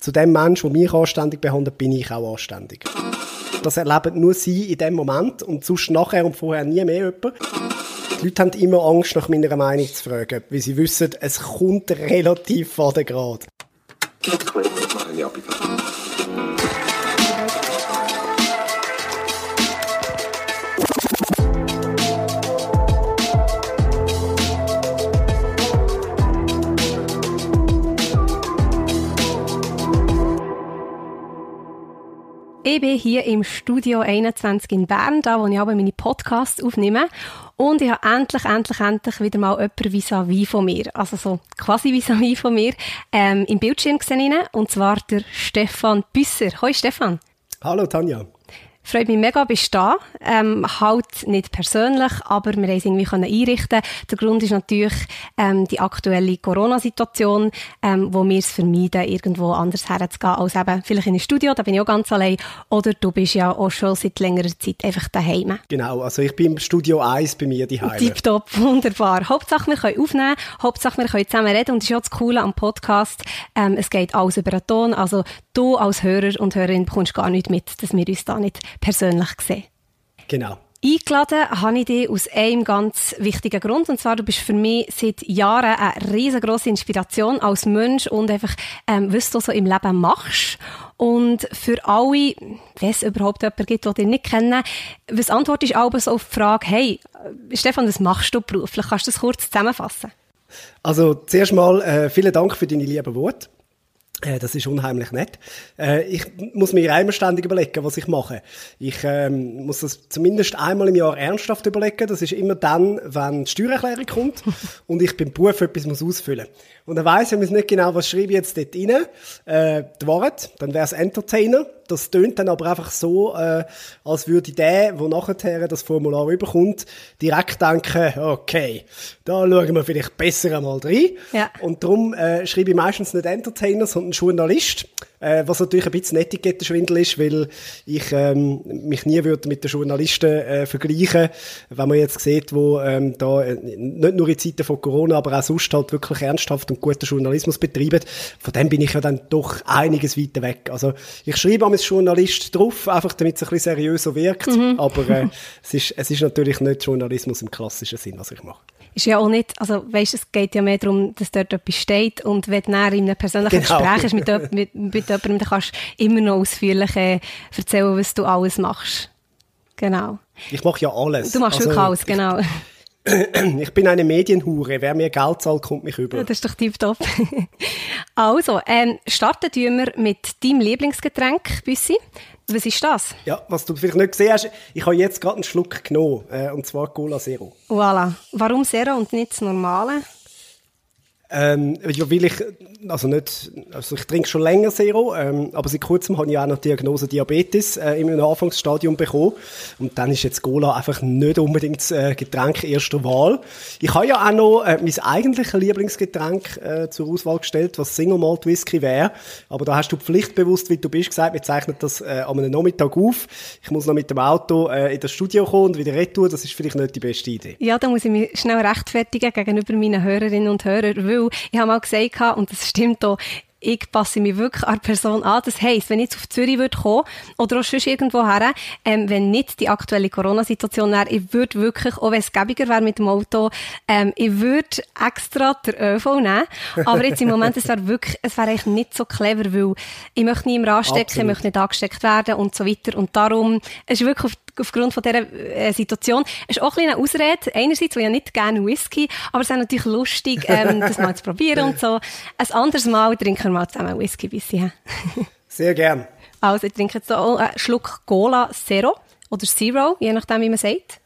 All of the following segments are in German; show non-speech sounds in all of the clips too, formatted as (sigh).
Zu dem Menschen, der mich anständig behandelt, bin ich auch anständig. Das erleben nur sie in dem Moment und sonst nachher und vorher nie mehr jemand. Die Leute haben immer Angst, nach meiner Meinung zu fragen, weil sie wissen, es kommt relativ an den Grad. Ich bin hier im Studio 21 in Bern, da wo ich aber meine Podcasts aufnehme. Und ich habe endlich, endlich, endlich wieder mal jemanden vis-à-vis von mir. Also so quasi vis-à-vis von mir. Ähm, Im Bildschirm gesehen. Und zwar der Stefan Büsser. Hoi Stefan. Hallo Tanja. Freut mich mega, bist du da. Ähm, halt nicht persönlich, aber wir haben es irgendwie können einrichten Der Grund ist natürlich ähm, die aktuelle Corona-Situation, ähm, wo wir es vermeiden, irgendwo anders herzugehen als eben vielleicht in ein Studio, da bin ich auch ganz allein. Oder du bist ja auch schon seit längerer Zeit einfach daheim. Genau, also ich bin im Studio 1 bei mir daheim. Tipptopp, wunderbar. Hauptsache wir können aufnehmen, Hauptsache wir können zusammen reden und das ist ja das Coole am Podcast. Ähm, es geht alles über den Ton, also du als Hörer und Hörerin bekommst gar nicht mit, dass wir uns da nicht persönlich sehen. Genau. Eingeladen habe ich dich aus einem ganz wichtigen Grund. Und zwar, du bist für mich seit Jahren eine riesengroße Inspiration als Mensch und einfach, ähm, was du so im Leben machst. Und für alle, wenn es überhaupt jemanden gibt, den dich nicht kennen, was antwortest du so auf die Frage, hey, Stefan, was machst du beruflich? Kannst du das kurz zusammenfassen? Also, zuerst mal, äh, vielen Dank für deine lieben Worte. Äh, das ist unheimlich nett. Äh, ich muss mir einmal ständig überlegen, was ich mache. Ich ähm, muss das zumindest einmal im Jahr ernsthaft überlegen. Das ist immer dann, wenn die Steuererklärung kommt (laughs) und ich beim Beruf etwas muss ausfüllen Und dann weiss ich nicht genau, was schreibe ich jetzt dort rein. Äh, die Wahrheit, dann wäre es Entertainer. Das tönt dann aber einfach so, äh, als würde der, der nachher das Formular überkommt, direkt denken, okay, da schauen wir vielleicht besser einmal rein. Ja. Und darum äh, schreibe ich meistens nicht Entertainer, sondern Journalist. Äh, was natürlich ein bisschen Etikettenschwindel ist, weil ich ähm, mich nie würde mit den Journalisten äh, vergleichen, wenn man jetzt sieht, wo ähm, da äh, nicht nur in Zeiten von Corona, aber auch sonst halt wirklich ernsthaft und guten Journalismus betreiben. Von dem bin ich ja dann doch einiges weiter weg. Also ich schreibe als Journalist drauf, einfach damit es ein bisschen seriöser wirkt, mhm. aber äh, es, ist, es ist natürlich nicht Journalismus im klassischen Sinn, was ich mache ist ja auch nicht, also weißt, es geht ja mehr darum, dass dort etwas steht und wenn du in einem persönlichen genau. Gespräch ist mit, mit, mit jemandem, dann kannst du immer noch ausführlich äh, erzählen, was du alles machst. Genau. Ich mache ja alles. Du machst also, wirklich alles, genau. Ich, (clears throat) ich bin eine Medienhure. Wer mir Geld zahlt, kommt mich über. das ist doch tipptopp. (laughs) also, ähm, starten wir mit deinem Lieblingsgetränk, Büssi. Was ist das? Ja, was du vielleicht nicht gesehen hast, ich habe jetzt gerade einen Schluck genommen, äh, und zwar Cola Zero. Voilà. Warum Zero und nicht das normale? Ähm, ja, weil ich, also nicht, also ich trinke schon länger Zero, ähm, aber seit kurzem habe ich auch noch Diagnose Diabetes äh, im Anfangsstadium bekommen. Und dann ist jetzt Cola einfach nicht unbedingt das äh, Getränk erster Wahl. Ich habe ja auch noch äh, mein eigentliches Lieblingsgetränk äh, zur Auswahl gestellt, was Single Malt Whisky wäre. Aber da hast du pflichtbewusst, wie du bist, gesagt, wir zeichnen das äh, an einem Nachmittag auf. Ich muss noch mit dem Auto äh, in das Studio kommen und wieder retour. Das ist vielleicht nicht die beste Idee. Ja, da muss ich mich schnell rechtfertigen gegenüber meinen Hörerinnen und Hörern, weil ich habe mal gesagt, und das stimmt auch, ich passe mich wirklich an die Person an. Das heisst, wenn ich jetzt auf Zürich würde kommen oder auch sonst irgendwo her, ähm, wenn nicht die aktuelle Corona-Situation wäre, ich würde wirklich, auch wenn es gäbiger wäre mit dem Auto, ähm, ich würde extra den ÖV nehmen. Aber jetzt im Moment, es wäre wirklich, es wäre eigentlich nicht so clever, weil ich möchte nie im Rad stecken, ich möchte nicht angesteckt werden und so weiter. Und darum, es ist wirklich auf aufgrund von dieser äh, Situation. Es ist auch ein eine Ausrede. Einerseits, weil ich nicht gerne Whisky, aber es ist natürlich lustig, ähm, das mal zu probieren und so. Ein anderes Mal trinken wir mal zusammen Whisky bisschen. Sehr gern. Also, ich trinke jetzt so einen Schluck Cola Zero oder Zero, je nachdem, wie man sagt.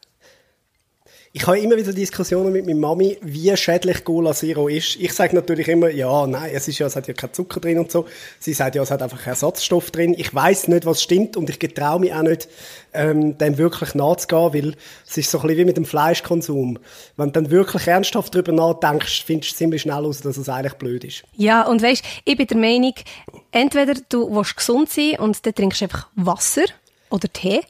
Ich habe immer wieder Diskussionen mit meiner Mami, wie schädlich Cola Zero ist. Ich sage natürlich immer, ja, nein, es ist ja, es hat ja keinen Zucker drin und so. Sie sagt ja, es hat einfach Ersatzstoff drin. Ich weiß nicht, was stimmt und ich getraue mich auch nicht, ähm, dem wirklich nachzugehen, weil es ist so ein bisschen wie mit dem Fleischkonsum. Wenn du dann wirklich ernsthaft darüber nachdenkst, findest du ziemlich schnell heraus, dass es eigentlich blöd ist. Ja, und weißt, ich bin der Meinung, entweder du willst gesund sein und dann trinkst du einfach Wasser oder Tee,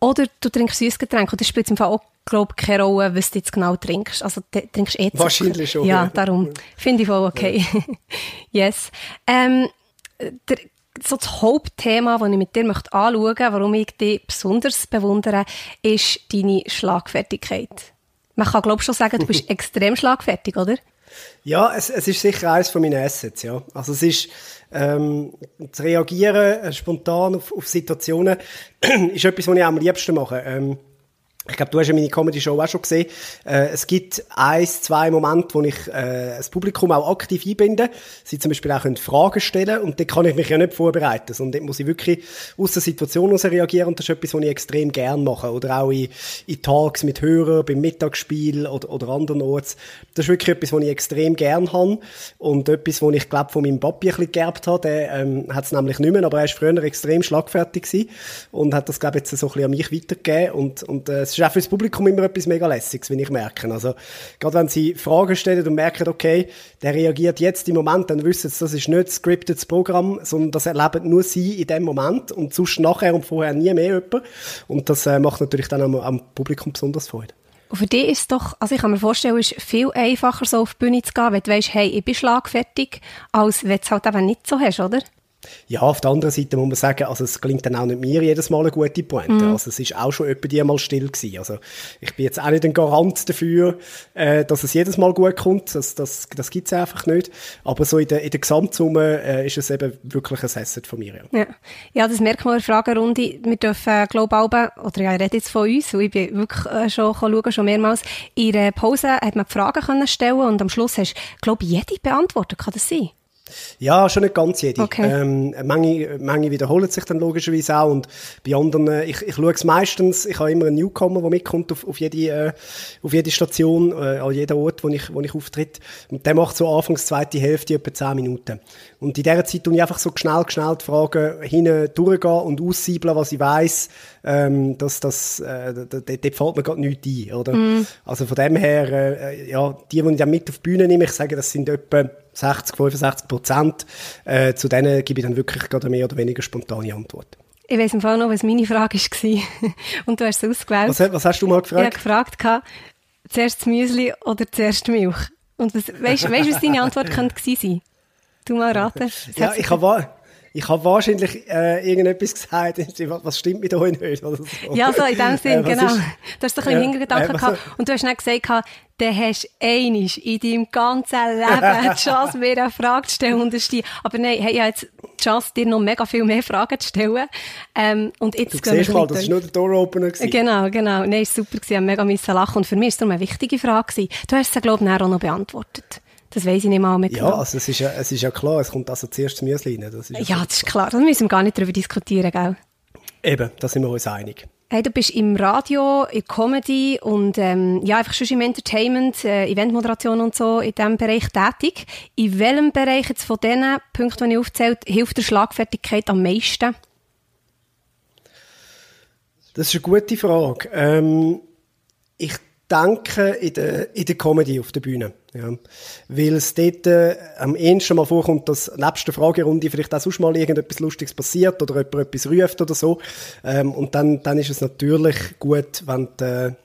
oder du trinkst Süßgetränke und das spielt im Fall auch glaube keine Rolle, was du jetzt genau trinkst. Also trinkst eh Zucker. Wahrscheinlich schon. Ja, darum finde ich voll okay. (laughs) yes. Ähm, äh, der, so das Hauptthema, das ich mit dir möchte anschauen möchte, warum ich dich besonders bewundere, ist deine Schlagfertigkeit. Man kann, glaube ich, schon sagen, du bist (laughs) extrem schlagfertig, oder? Ja, es, es ist sicher eines von meinen Assets, ja. Also es ist, ähm, zu reagieren, äh, spontan auf, auf Situationen, (clears throat) ist etwas, was ich am liebsten mache. Ähm, ich glaube, du hast ja meine Comedy-Show auch schon gesehen. Äh, es gibt ein, zwei Momente, wo ich äh, das Publikum auch aktiv einbinde. Sie zum Beispiel auch Fragen stellen und dort kann ich mich ja nicht vorbereiten, sondern dort muss ich wirklich aus der Situation heraus reagieren und das ist etwas, was ich extrem gern mache. Oder auch in, in Talks mit Hörern, beim Mittagsspiel oder, oder anderen Orts. Das ist wirklich etwas, was ich extrem gern habe und etwas, was ich glaube von meinem Papi ein bisschen geerbt habe. Der ähm, hat es nämlich nicht mehr, aber er war früher extrem schlagfertig gewesen und hat das glaube ich jetzt so ein bisschen an mich weitergegeben und, und äh, ist auch für das Publikum immer etwas mega lässiges, wenn ich merke. Also, gerade wenn sie Fragen stellen und merken, okay, der reagiert jetzt im Moment, dann wissen sie, das ist nicht scripted Programm, sondern das erleben nur sie in dem Moment und sonst nachher und vorher nie mehr jemand. Und das äh, macht natürlich dann am, am Publikum besonders Freude. Und für dich ist es doch, also ich kann mir vorstellen, es ist viel einfacher, so auf die Bühne zu gehen, wenn du weißt, hey, ich bin schlagfertig, als wenn du es halt eben nicht so hast, oder? Ja, auf der anderen Seite muss man sagen, also es klingt dann auch nicht mir jedes Mal eine gute Pointe. Mm. Also es ist auch schon etwa die mal still gewesen. Also ich bin jetzt auch nicht ein Garant dafür, äh, dass es jedes Mal gut kommt. Das, das, das gibt es einfach nicht. Aber so in der, in der Gesamtsumme äh, ist es eben wirklich ein Asset von mir. Ja, ja. ja das merkt man in der Fragerunde. Wir dürfen, äh, glaube ich, oder ja, ich rede jetzt von uns, und ich bin wirklich äh, schon schauen, schon mehrmals. In der Pause hat man Fragen können stellen und am Schluss hast du, glaube ich, jede beantwortet. Kann das sein? Ja, schon nicht ganz jede. Okay. Ähm, manche, manche wiederholen sich dann logischerweise auch und bei anderen, äh, ich, ich schaue es meistens, ich habe immer einen Newcomer, der mitkommt auf, auf, jede, äh, auf jede Station, äh, an jeden Ort, wo ich, wo ich auftritt und der macht so anfangs zweite Hälfte etwa 10 Minuten. Und in dieser Zeit tue ich einfach so schnell, schnell die Fragen hinten durchgehen und aussiebeln, was ich weiss, ähm, dass das, äh, dort, dort fällt mir gerade nichts ein, oder? Mm. Also von dem her, äh, ja, die, die ich dann mit auf die Bühne nehme, ich sage, das sind etwa 60, 65 Prozent. Äh, zu denen gebe ich dann wirklich gerade mehr oder weniger spontane Antwort. Ich weiss im Fall noch, was meine Frage war. (laughs) Und du hast es ausgewählt. Was, was, hast du mal gefragt? Ich habe gefragt, zuerst das Müsli oder zuerst Milch? Und was, weißt du, was deine Antwort könnte sein? Du mal raten. Ja, ich habe ich habe wahrscheinlich äh, irgendetwas gesagt, was stimmt mit euch nicht? Oder so. Ja, so in dem Sinn, äh, genau. Ist, du hast doch ein bisschen ja, Hintergedanken äh, gehabt. Und du hast nicht gesagt, dann hast du einmal in deinem ganzen Leben die Chance, mir eine Frage zu stellen und ist die, aber nein, hey, ich habe jetzt die Chance, dir noch mega viel mehr Fragen zu stellen. Ähm, und jetzt du siehst mal, das war nur der Door-Opener. Genau, genau. Nein, ist super gewesen, ich mega müssen lachen. Und für mich war es eine wichtige Frage gewesen. Du hast sie, glaube ich, auch noch beantwortet. Das weiß ich nicht mal mit Ja, also es ist ja, es ist ja klar, es kommt also zuerst das Müsli rein. Das ja, das ist klar. Da müssen wir gar nicht darüber diskutieren, gell? Eben, da sind wir uns einig. Hey, du bist im Radio, in Comedy und ähm, ja, einfach schon im Entertainment, äh, Eventmoderation und so in diesem Bereich tätig. In welchem Bereich jetzt von diesen Punkten, die ich aufzählt, hilft der Schlagfertigkeit am meisten? Das ist eine gute Frage. Ähm, ich denke in der, in der Comedy auf der Bühne. Ja. Weil es dort äh, am ehesten mal vorkommt, dass nebst der Fragerunde vielleicht auch sonst mal irgendetwas Lustiges passiert oder jemand etwas ruft oder so. Ähm, und dann, dann ist es natürlich gut, wenn du,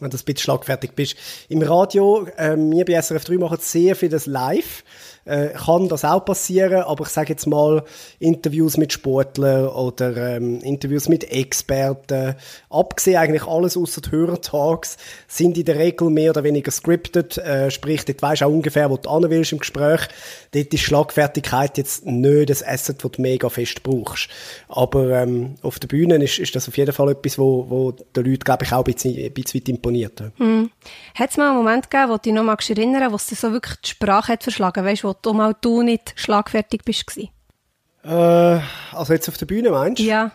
wenn du ein bisschen schlagfertig bist. Im Radio, äh, wir bei SRF 3 machen sehr vieles live äh, kann das auch passieren, aber ich sage jetzt mal Interviews mit Sportlern oder ähm, Interviews mit Experten, abgesehen eigentlich alles außer Hörertags, sind in der Regel mehr oder weniger scripted, äh, sprich, dort weisst auch ungefähr, wo du hin willst im Gespräch. Dort ist Schlagfertigkeit jetzt nicht das Asset, das du mega fest brauchst. Aber ähm, auf der Bühne ist, ist das auf jeden Fall etwas, wo, wo den Leuten, glaube ich, auch ein bisschen, ein bisschen weit imponiert. Mhm. Hat es mal einen Moment gegeben, wo du dich noch mal erinnern wo es dir so wirklich die Sprache hat verschlagen, weißt, wo du mal du nicht schlagfertig bist? Äh, also jetzt auf der Bühne meinst du? Ja.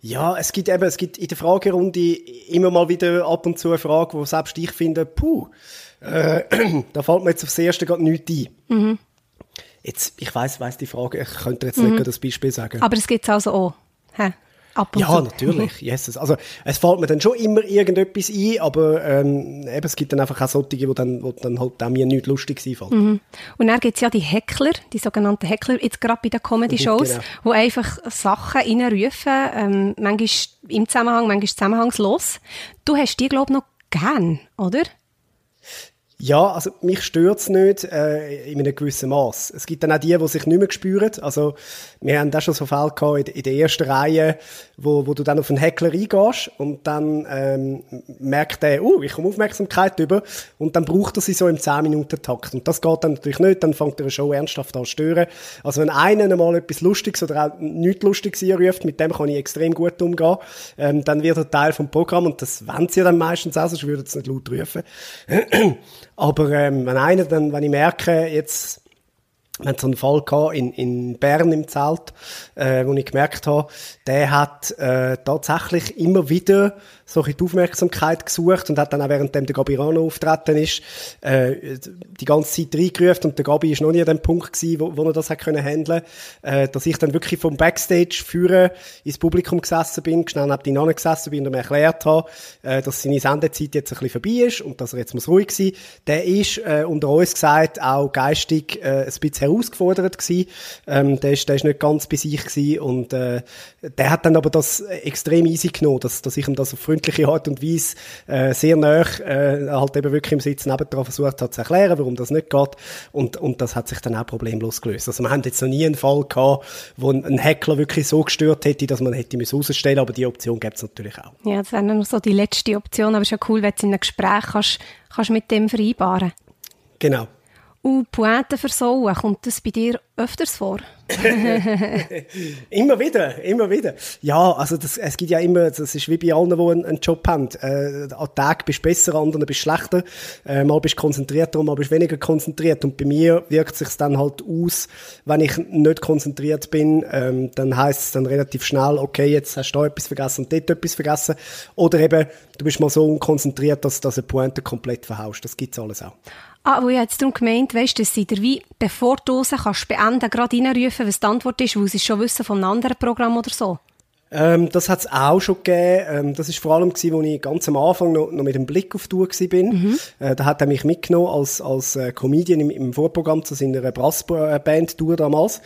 Ja, es gibt eben, es gibt in der Fragerunde immer mal wieder ab und zu eine Frage, wo selbst ich finde, puh, äh, (clears throat) da fällt mir jetzt aufs Erste gerade nichts ein. Mhm. Jetzt, ich weiss, weiss die Frage, ich könnte jetzt mhm. nicht das Beispiel sagen. Aber es gibt es also auch. Hä? Ja, zu. natürlich. (laughs) Yes. Also, es fällt mir dann schon immer irgendetwas ein, aber ähm, eben, es gibt dann einfach auch solche, wo dann, wo dann halt auch mir nichts Lustiges einfällt. Mhm. Und dann gibt es ja die Heckler, die sogenannten Heckler, jetzt gerade bei den Comedy-Shows, genau. wo einfach Sachen reinrufen, ähm, manchmal im Zusammenhang, manchmal zusammenhangslos. Du hast die, glaube ich, noch gern, oder? Ja, also mich stört's nicht äh, in einem gewissen Maß. Es gibt dann auch die, die sich nicht mehr spüren. Also wir haben da schon so Fälle gehabt in, in der ersten Reihe, wo, wo du dann auf einen Heckler eingehst und dann ähm, merkt er, uh, ich komme Aufmerksamkeit über und dann braucht er sie so im 10-Minuten-Takt. Und das geht dann natürlich nicht, dann fängt er schon ernsthaft an zu stören. Also wenn einer mal etwas Lustiges oder auch nichts Lustiges ruft, mit dem kann ich extrem gut umgehen, ähm, dann wird er Teil vom Programm und das wollen sie dann meistens auch, sonst würden sie nicht laut rufen. (clears throat) Aber ähm, wenn einer dann, wenn ich merke, jetzt wir hatten so einen Fall gehabt in, in Bern im Zelt, äh, wo ich gemerkt habe, der hat äh, tatsächlich immer wieder so die Aufmerksamkeit gesucht und hat dann auch währenddem der Gabirano auftreten ist, äh, die ganze Zeit reingerufen und der Gabi ist noch nie an dem Punkt gewesen, wo, wo er das hat können handeln, äh, dass ich dann wirklich vom Backstage führen ins Publikum gesessen bin, schnell neben ihn gesessen bin und ihm erklärt habe, äh, dass seine Sendezeit jetzt ein bisschen vorbei ist und dass er jetzt muss ruhig sein. Der ist äh, unter uns gesagt auch geistig äh, ein bisschen herausgefordert gewesen. Ähm, der ist, der ist nicht ganz bei sich gewesen und äh, der hat dann aber das extrem easy genommen, dass, dass ich ihm das auf freundliche Art und Weise äh, sehr nah äh, halt eben wirklich im Sitz nebendran versucht hat zu erklären, warum das nicht geht und, und das hat sich dann auch problemlos gelöst. Also wir haben jetzt noch nie einen Fall gehabt, wo ein Heckler wirklich so gestört hätte, dass man hätte müssen rausstellen aber die Option gibt es natürlich auch. Ja, das wäre noch so die letzte Option, aber es ist ja cool, wenn du in einem Gespräch kannst, kannst mit dem vereinbaren. Genau. Und Pointe versauen, kommt das bei dir öfters vor? (laughs) immer wieder, immer wieder. Ja, also das, es gibt ja immer, das ist wie bei allen, die einen, einen Job haben. Äh, an Tag bist du besser, an anderen bist du schlechter. Äh, mal bist du konzentrierter, mal bist du weniger konzentriert. Und bei mir wirkt sich dann halt aus, wenn ich nicht konzentriert bin, ähm, dann heißt es dann relativ schnell, okay, jetzt hast du da etwas vergessen und dort etwas vergessen. Oder eben, du bist mal so unkonzentriert, dass, dass eine Pointe komplett verhaust. Das gibt's alles auch. Ah, wo ich jetzt darum gemeint, weißt, dass sie dir wie, bevor du raus kannst beenden, gerade reinrufen, was die Antwort ist, weil sie es schon wissen von einem anderen Programm oder so? Ähm, das hat es auch schon gegeben. Ähm, das ist vor allem gewesen, als ich ganz am Anfang noch, noch mit dem Blick auf Tour war. Mhm. Äh, da hat er mich mitgenommen als, als äh, Comedian im, im Vorprogramm zu seiner Brassband-Tour damals.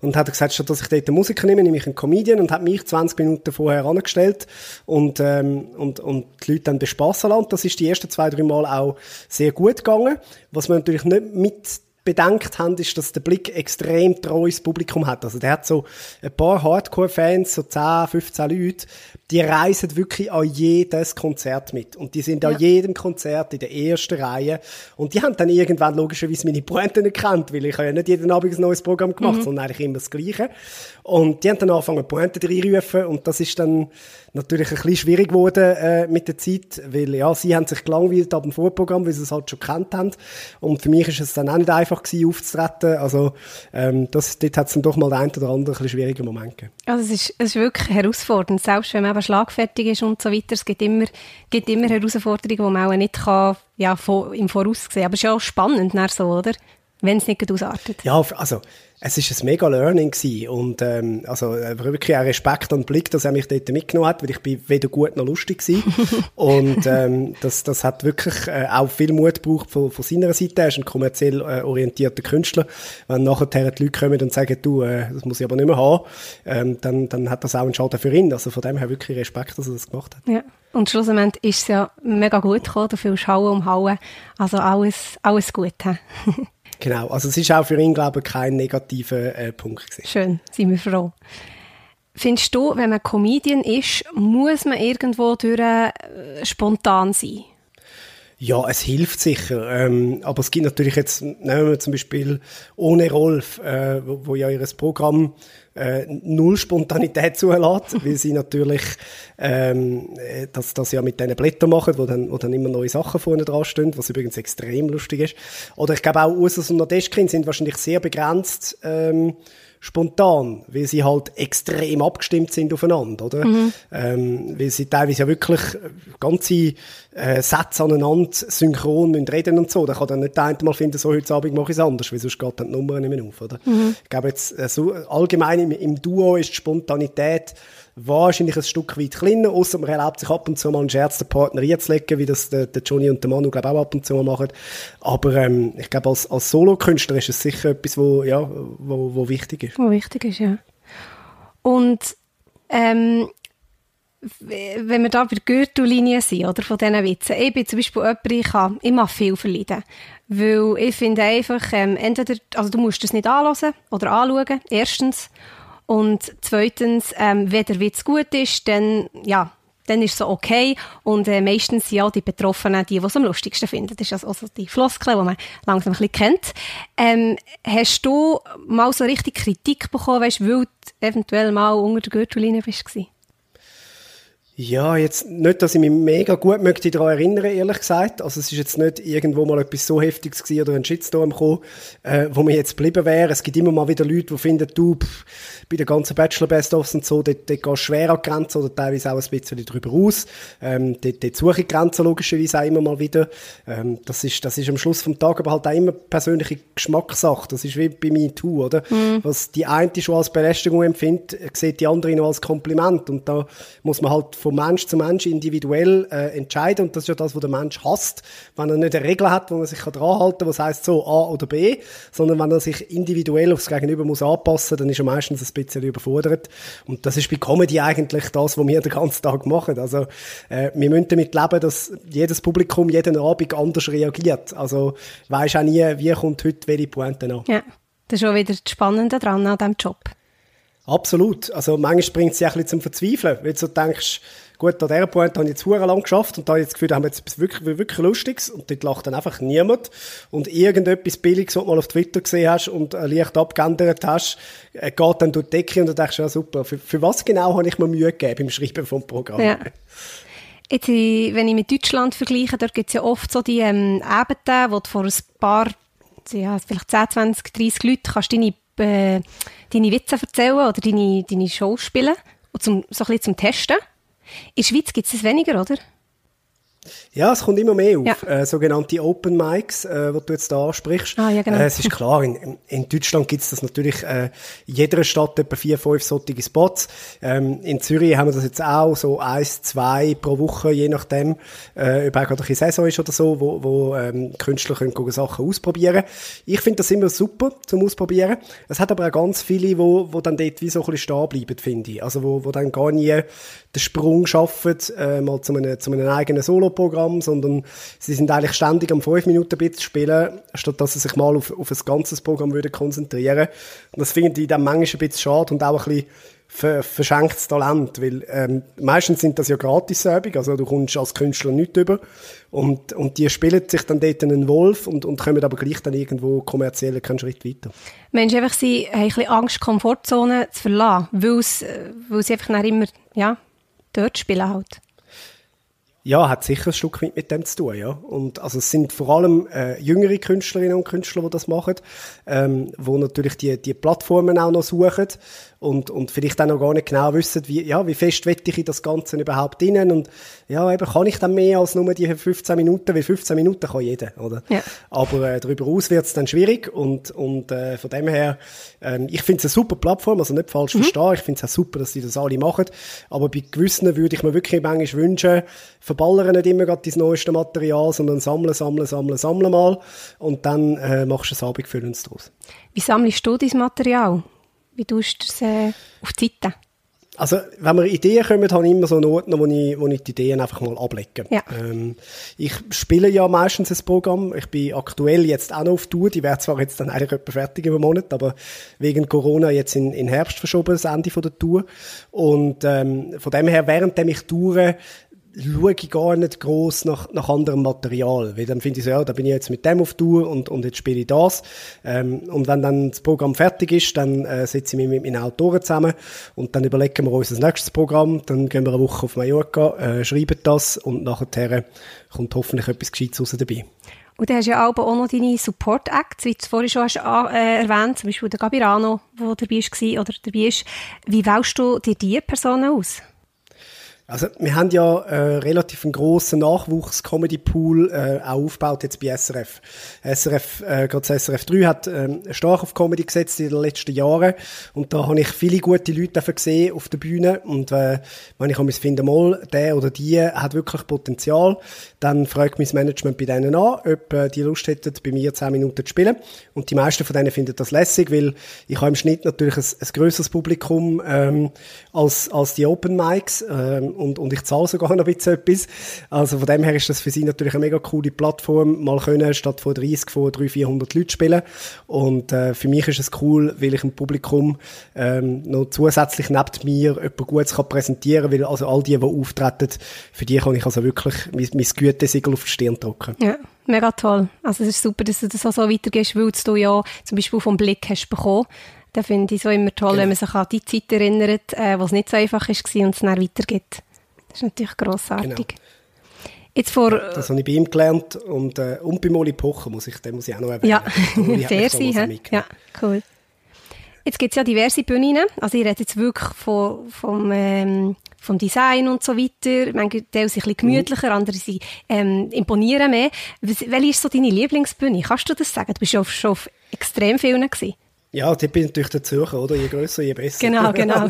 Und hat gesagt, statt dass ich dort Musiker nehme, nehme ich einen Comedian und hat mich 20 Minuten vorher angestellt und, ähm, und, und die Leute dann bespassen lassen. Das ist die ersten zwei, drei Mal auch sehr gut gegangen. Was man natürlich nicht mit bedenkt haben, ist, dass der Blick extrem treues Publikum hat. Also der hat so ein paar Hardcore-Fans, so 10, 15 Leute, die reisen wirklich an jedes Konzert mit. Und die sind ja. an jedem Konzert in der ersten Reihe. Und die haben dann irgendwann logischerweise meine Pointen erkannt, weil ich habe ja nicht jeden Abend ein neues Programm gemacht, mhm. sondern eigentlich immer das Gleiche. Und die haben dann angefangen, Pointen reinrufen und das ist dann natürlich ein bisschen schwierig geworden äh, mit der Zeit, weil ja, sie haben sich gelangweilt ab dem Vorprogramm, weil sie es halt schon kennt haben. Und für mich ist es dann auch nicht einfach gewesen, aufzutreten. Also ähm, das, dort hat es dann doch mal den einen oder anderen ein bisschen schwierigen Moment gegeben. Also es ist, es ist wirklich herausfordernd, selbst wenn man eben schlagfertig ist und so weiter. Es gibt immer, gibt immer Herausforderungen, die man auch nicht kann, ja, im Voraus sehen. Aber es ist ja auch spannend, so, oder? Wenn es nicht ausartet. Ja, also es ist ein mega Learning gewesen. und ähm, also wirklich ein Respekt und Blick, dass er mich dort mitgenommen hat, weil ich bin weder gut noch lustig war. (laughs) und ähm, das, das hat wirklich äh, auch viel Mut gebraucht von, von seiner Seite. Er ist ein kommerziell äh, orientierter Künstler. Wenn nachher die Leute kommen und sagen, du, äh, das muss ich aber nicht mehr haben, ähm, dann, dann hat das auch einen Schaden für ihn. Also von dem her wirklich Respekt, dass er das gemacht hat. Ja. Und schlussendlich ist es ja mega gut gekommen, dafür ist Hauen um Hauen. Also alles, alles gut. (laughs) Genau, also es ist auch für ihn, glaube ich, kein negativer äh, Punkt gewesen. Schön, sind wir froh. Findest du, wenn man Comedian ist, muss man irgendwo durch äh, spontan sein? Ja, es hilft sicher. Ähm, aber es gibt natürlich jetzt, nehmen wir zum Beispiel ohne Rolf, äh, wo, wo ja ihr Programm äh, null Spontanität (laughs) zulässt, weil sie natürlich ähm, äh, das, das ja mit diesen Blättern machen, wo dann, wo dann immer neue Sachen vorne dran stehen, was übrigens extrem lustig ist. Oder ich glaube auch Usus und Nadeschkin sind wahrscheinlich sehr begrenzt ähm, spontan, weil sie halt extrem abgestimmt sind aufeinander, oder? Mhm. Ähm, weil sie teilweise ja wirklich ganze äh, Sätze aneinander synchron müssen reden und so. Da kann dann nicht der eine mal finden, so heute Abend mache ich es anders, weil sonst geht dann die Nummer nicht mehr auf, oder? Mhm. Ich glaube jetzt, äh, so, allgemein im, im Duo ist die Spontanität wahrscheinlich ein Stück weit kleiner, außer man erlaubt sich ab und zu mal einen Scherz den Partner reinzulegen, wie das der, der Johnny und der Manu, glaube auch ab und zu mal machen. Aber ähm, ich glaube, als, als Solokünstler ist es sicher etwas, wo, ja, wo, wo wichtig ist. Wo wichtig ist, ja. Und ähm, wenn wir da bei der Gürtellinie sind, oder, von diesen Witzen. Ich bin zum Beispiel jemand, ich kann immer viel verleiden. Weil ich finde einfach, ähm, entweder, also du musst es nicht anhören oder anschauen, erstens. Und zweitens, ähm, wenn der Witz gut ist, dann, ja, dann ist es so okay. Und äh, meistens sind auch die Betroffenen die, die es am lustigsten finden. Das ist also, also die Floskel, die man langsam ein bisschen kennt. Ähm, hast du mal so richtig Kritik bekommen, weißt, weil du eventuell mal unter der Gürtellinie bist? Ja, jetzt nicht, dass ich mich mega gut möchte daran erinnern, ehrlich gesagt. Also es ist jetzt nicht irgendwo mal etwas so Heftiges gewesen oder ein Shitstorm gekommen, äh, wo mir jetzt geblieben wäre. Es gibt immer mal wieder Leute, die finden, du, pff, bei den ganzen Bachelor-Best-ofs und so, dort, dort gehst du schwer an die Grenze oder teilweise auch ein bisschen drüber raus. Ähm, dort, dort suche ich Grenzen logischerweise auch immer mal wieder. Ähm, das ist, das ist am Schluss vom Tag aber halt auch immer persönliche Geschmackssache. Das ist wie bei MeToo, oder? Mhm. Was die eine schon als Belästigung empfindet, sieht die andere noch als Kompliment. Und da muss man halt von Mensch zu Mensch individuell äh, entscheiden. Und das ist ja das, was der Mensch hasst, wenn er nicht eine Regel hat, wo man sich dran halten kann, was heißt so A oder B, sondern wenn er sich individuell aufs Gegenüber muss anpassen, dann ist er meistens ein bisschen überfordert. Und das ist bei Comedy eigentlich das, was wir den ganzen Tag machen. Also äh, wir müssen damit leben, dass jedes Publikum jeden Abend anders reagiert. Also weisst auch nie, wie kommt heute welche Pointe an. Ja, das ist auch wieder das Spannende dran an diesem Job. Absolut. Also manchmal bringt es sich ein bisschen zum Verzweifeln, weil du denkst, Gut, an dieser Point habe ich jetzt sehr lang geschafft und da habe ich das Gefühl, da haben wir jetzt wirklich, wirklich Lustiges und dort lacht dann einfach niemand. Und irgendetwas Billiges, was du mal auf Twitter gesehen hast und leicht abgeändert hast, äh, geht dann durch die Decke und du denkst, ja super, für, für was genau habe ich mir Mühe gegeben beim Schreiben vom Programm? Ja. Jetzt, wenn ich mit Deutschland vergleiche, da gibt es ja oft so die ähm, Abende, wo du vor ein paar, ja, vielleicht 10, 20, 30 Leute kannst deine, äh, deine Witze erzählen oder deine, deine Show spielen, und so ein bisschen zum Testen. In der Schweiz gibt es das weniger, oder? Ja, es kommt immer mehr auf. Ja. Äh, sogenannte Open Mics, äh, was du jetzt da ansprichst. Ah, ja, genau. Äh, es ist klar, in, in Deutschland gibt es das natürlich äh, in jeder Stadt etwa vier, fünf solche Spots. Ähm, in Zürich haben wir das jetzt auch so eins, zwei pro Woche, je nachdem, äh, ob auch gerade eine Saison ist oder so, wo, wo ähm, Künstler können Sachen ausprobieren Ich finde das immer super zum Ausprobieren. Es hat aber auch ganz viele, wo, wo dann dort wie so ein bisschen stehen bleiben, finde ich. Also wo, wo dann gar nie den Sprung schaffen, äh, mal zu einem, zu einem eigenen Solo-Programm, sondern sie sind eigentlich ständig am 5-Minuten-Bit spielen, statt dass sie sich mal auf, auf ein ganzes Programm würden konzentrieren. Und das finde ich dann manchmal ein bisschen schade und auch ein bisschen ver verschenktes Talent, weil ähm, meistens sind das ja Gratis-Übungen, also du kommst als Künstler nichts über und, und die spielen sich dann dort einen Wolf und, und kommen aber gleich dann irgendwo kommerziell keinen Schritt weiter. Menschen einfach, sie haben ein bisschen Angst, Komfortzone zu verlassen, weil weil sie einfach immer, ja, dort spielen halt. Ja, hat sicher ein Stück weit mit dem zu tun, ja. Und also es sind vor allem äh, jüngere Künstlerinnen und Künstler, die das machen, ähm, wo natürlich die, die Plattformen auch noch suchen und, und vielleicht auch noch gar nicht genau wissen, wie, ja, wie fest wette ich in das Ganze überhaupt rein und ja, eben kann ich dann mehr als nur die 15 Minuten, weil 15 Minuten kann jeder, oder? Ja. Aber äh, darüber aus wird es dann schwierig und, und äh, von dem her, ähm, ich finde es eine super Plattform, also nicht falsch mhm. verstehen, ich finde es auch super, dass die das alle machen, aber bei gewissen würde ich mir wirklich manchmal wünschen, verballern nicht immer gerade das neueste Material, sondern sammeln, sammeln, sammeln, sammeln mal und dann äh, machst du ein Abendfüllendes daraus. Wie sammelst du dein Material? Wie tust du es äh, auf die Seite? Also, wenn mir Ideen kommen, habe ich immer so einen Ordner, wo ich, wo ich die Ideen einfach mal ablege. Ja. Ähm, ich spiele ja meistens ein Programm. Ich bin aktuell jetzt auch noch auf Tour. Die wäre zwar jetzt dann eigentlich etwa fertig im Monat, aber wegen Corona jetzt in, in Herbst verschoben, das Ende von der Tour. Und ähm, von dem her, während ich toure, schaue ich gar nicht groß nach, nach anderem Material, weil dann finde ich so, ja, da bin ich jetzt mit dem auf Tour und, und jetzt spiele ich das. Ähm, und wenn dann das Programm fertig ist, dann äh, setze ich mich mit meinen Autoren zusammen und dann überlegen wir uns das nächste Programm, dann gehen wir eine Woche auf Mallorca, äh, schreiben das und nachher kommt hoffentlich etwas Gescheites raus dabei. Und du hast ja auch noch deine Support Acts, wie du vorhin schon hast, äh, erwähnt, zum Beispiel der Gabirano, der dabei war oder dabei ist. Wie wählst du dir diese Personen aus? Also wir haben ja äh, relativ einen grossen Nachwuchs-Comedy-Pool äh, auch aufgebaut jetzt bei SRF. SRF, äh, gerade das SRF 3 hat äh, stark auf Comedy gesetzt in den letzten Jahren. Und da habe ich viele gute Leute gesehen auf der Bühne. Und äh, wenn ich mich finde, mal, der oder die hat wirklich Potenzial, dann fragt mein Management bei denen an, ob äh, die Lust hätten, bei mir 10 Minuten zu spielen. Und die meisten von denen finden das lässig, weil ich habe im Schnitt natürlich ein, ein grösseres Publikum ähm, als, als die Open Mics. Ähm, ähm, und, und ich zahle sogar noch ein bisschen etwas. Also von dem her ist das für sie natürlich eine mega coole Plattform, mal können statt vor 30, vor 300, 400 Leuten spielen. Und äh, für mich ist es cool, weil ich im Publikum ähm, noch zusätzlich neben mir jemand Gutes kann präsentieren kann, weil also all die, die auftreten, für die kann ich also wirklich mein, mein Gütesiegel auf die Stirn drücken. Ja, mega toll. Also es ist super, dass du das auch so weitergehst, weil du ja zum Beispiel vom Blick hast bekommen. Da finde ich auch immer toll, genau. wenn man sich an die Zeit erinnert, äh, wo es nicht so einfach war und es dann weitergeht. Das ist natürlich grossartig. Genau. Jetzt vor, das habe ich bei ihm gelernt und, äh, und bei Molly Pocher muss ich, den muss ich auch noch erwähnen. Ja, (laughs) sehr sie, ja, cool. Jetzt gibt es ja diverse Bühnen, also ich rede jetzt wirklich von, vom, ähm, vom Design und so weiter. Manche sind ein bisschen gemütlicher, mhm. andere sind, ähm, imponieren mehr. Welche ist so deine Lieblingsbühne? Kannst du das sagen? Du bist ja schon auf extrem vielen gewesen. Ja, die bin natürlich der Zürcher, oder? Je grösser, je besser. Genau, (laughs) genau.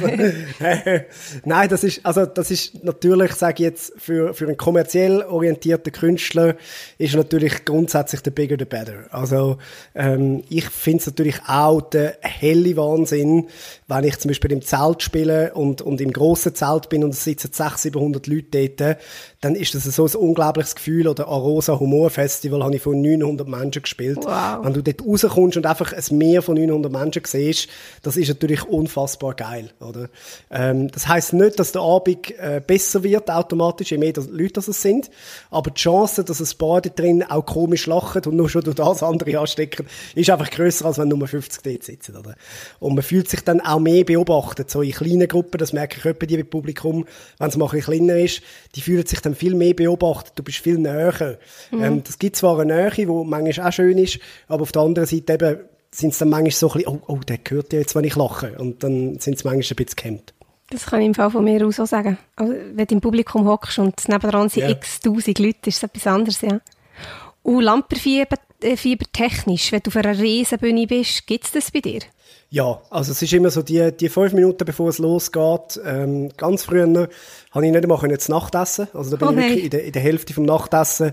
Nein, das ist, also, das ist natürlich, sage ich jetzt, für, für einen kommerziell orientierten Künstler ist natürlich grundsätzlich der bigger the better. Also, ähm, ich finde es natürlich auch der helle Wahnsinn, wenn ich zum Beispiel im Zelt spiele und, und im grossen Zelt bin und es sitzen 600, 700 Leute dort, dann ist das so ein unglaubliches Gefühl. Oder Arosa Humor Festival habe ich von 900 Menschen gespielt. Wow. Wenn du dort rauskommst und einfach ein Meer von 900 Menschen siehst, das ist natürlich unfassbar geil, oder? Ähm, das heißt nicht, dass der Abend äh, besser wird automatisch, je mehr Leute das es sind, aber die Chance, dass ein paar da drin auch komisch lachen und nur schon durch das andere anstecken, ist einfach größer, als wenn nur 50 dort sitzen, oder? Und man fühlt sich dann auch mehr beobachtet, so in kleinen Gruppen, das merke ich etwa die im Publikum, wenn es mal ein bisschen kleiner ist, die fühlen sich dann viel mehr beobachtet, du bist viel näher. Mhm. Ähm, das gibt zwar eine Nähe, die manchmal auch schön ist, aber auf der anderen Seite eben sind es dann manchmal so ein bisschen, oh, oh, der hört ja jetzt, wenn ich lache. Und dann sind sie manchmal ein bisschen gehemmt. Das kann ich im Fall von mir aus auch sagen. Also, wenn du im Publikum hockst und nebendran sind yeah. x tausend Leute, ist es etwas anderes, ja. Und Lampenfieber äh, technisch, wenn du auf einer Riesenbühne bist, gibt es das bei dir? Ja, also es ist immer so, die, die fünf Minuten, bevor es losgeht, ähm, ganz früher, habe ich nicht einmal zu Nacht essen. Also da bin oh, ich wirklich in der, in der Hälfte vom Nachtessen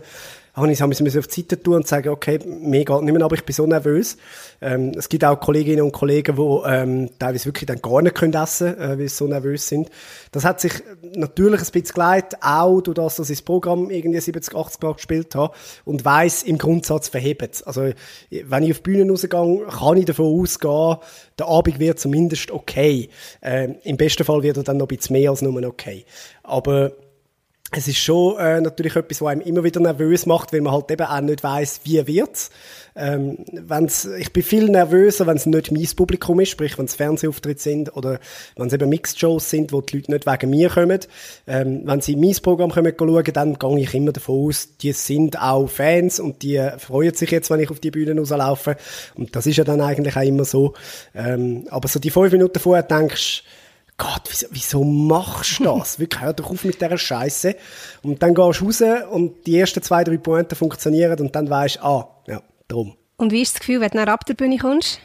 habe ich es auf die Seite tun und sagen, okay, mir geht nicht mehr, aber ich bin so nervös. Ähm, es gibt auch Kolleginnen und Kollegen, die ähm, teilweise wirklich dann gar nicht können essen können, äh, weil sie so nervös sind. Das hat sich natürlich ein bisschen geleitet, auch durch das, dass ich das Programm irgendwie 70, 80 Mal gespielt habe und weiss, im Grundsatz verhebt Also, wenn ich auf die Bühne rausgehe, kann ich davon ausgehen, der Abend wird zumindest okay. Ähm, Im besten Fall wird er dann noch ein bisschen mehr als nur okay. Aber es ist schon äh, natürlich etwas, was einem immer wieder nervös macht, weil man halt eben auch nicht weiß, wie wird's. Ähm, wenn's, ich bin viel nervöser, wenn es nicht mein Publikum ist, sprich, wenn es Fernsehauftritte sind oder wenn es eben Mixed-Shows sind, wo die Leute nicht wegen mir kommen. Ähm, wenn sie in mein Programm kommen schauen, dann gehe ich immer davon aus, die sind auch Fans und die freuen sich jetzt, wenn ich auf die Bühne rauslaufe. Und das ist ja dann eigentlich auch immer so. Ähm, aber so die fünf Minuten vorher denkst Gott, wieso, wieso machst du das? Wirklich, hör doch auf mit dieser Scheiße. Und dann gehst du raus und die ersten zwei, drei Pointen funktionieren und dann weißt du, ah, ja, drum. Und wie ist das Gefühl, wenn du nach der Bühne kommst?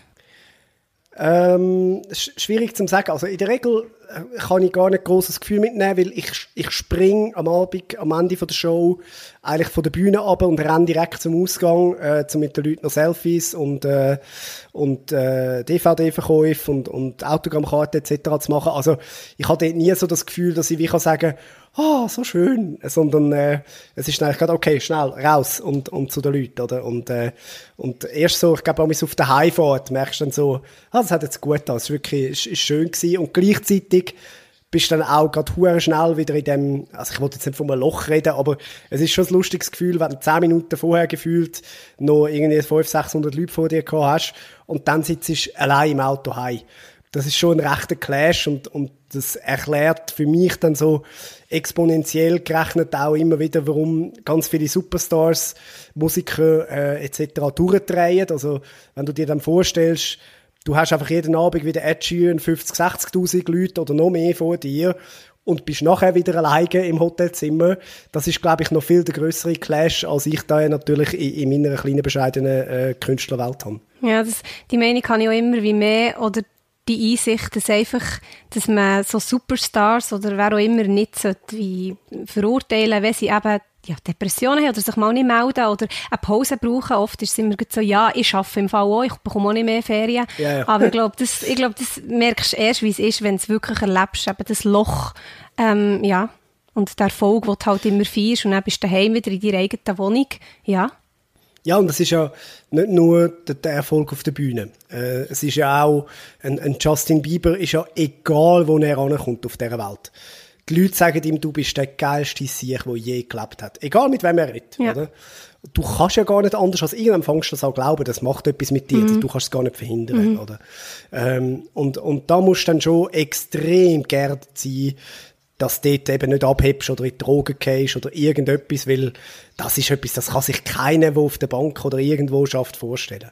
Ähm, schwierig zu sagen. Also in der Regel äh, kann ich gar nicht großes Gefühl mitnehmen, weil ich, ich spring am Abend, am Ende von der Show eigentlich von der Bühne ab und renne direkt zum Ausgang, äh, zum mit den Leuten noch Selfies und, äh, und äh, DVD-Verkäufe und, und Autogrammkarten etc. zu machen. Also ich hatte nie so das Gefühl, dass ich wie kann sagen ah, oh, so schön, sondern äh, es ist eigentlich gerade, okay, schnell, raus und, und zu den Leuten, oder? Und, äh, und erst so, ich glaube, auch auf der Heimfahrt merkst du dann so, ah, das hat jetzt gut getan, es ist wirklich, ist, schön gewesen. Und gleichzeitig bist du dann auch gerade schnell wieder in dem, also ich wollte jetzt nicht von einem Loch reden, aber es ist schon ein lustiges Gefühl, wenn du zehn Minuten vorher gefühlt noch irgendwie 500, 600 Leute vor dir gehabt hast und dann sitzt du allein im Auto heim das ist schon ein rechter Clash und, und das erklärt für mich dann so exponentiell gerechnet auch immer wieder, warum ganz viele Superstars, Musiker äh, etc. durchdrehen. Also wenn du dir dann vorstellst, du hast einfach jeden Abend wieder Ed Sheeran 50, 60'000 Leute oder noch mehr vor dir und bist nachher wieder alleine im Hotelzimmer. Das ist, glaube ich, noch viel der größere Clash, als ich da natürlich in, in meiner kleinen, bescheidenen äh, Künstlerwelt habe. Ja, das, die Meinung kann ich auch immer wie mehr oder die Einsicht, dass einfach, dass man so Superstars oder wer auch immer nicht sollte, wie verurteilen, wenn sie eben ja, Depressionen haben oder sich mal nicht melden oder eine Pause brauchen. Oft ist es immer so, ja, ich arbeite im Fall auch, ich bekomme auch nicht mehr Ferien. Ja, ja. Aber ich glaube, das, ich glaub, das merkst du erst, wie es ist, wenn du es wirklich erlebst, eben das Loch, ähm, ja, und der Erfolg, den du halt immer feierst und dann bist du daheim wieder in deiner eigenen Wohnung, ja. Ja, und das ist ja nicht nur der, der Erfolg auf der Bühne. Äh, es ist ja auch, ein, ein, Justin Bieber ist ja egal, wo er ankommt auf dieser Welt. Die Leute sagen ihm, du bist der geilste Sieg, der je gelebt hat. Egal mit wem er redet, ja. oder? Du kannst ja gar nicht anders als irgendwann fängst du das auch glauben, das macht etwas mit dir, mhm. du kannst es gar nicht verhindern, mhm. oder? Ähm, und, und da musst du dann schon extrem geerdet sein, dass du dort eben nicht abhebst oder in die Drogen gehst oder irgendetwas, weil das ist etwas, das kann sich keiner, der auf der Bank oder irgendwo schafft, vorstellen.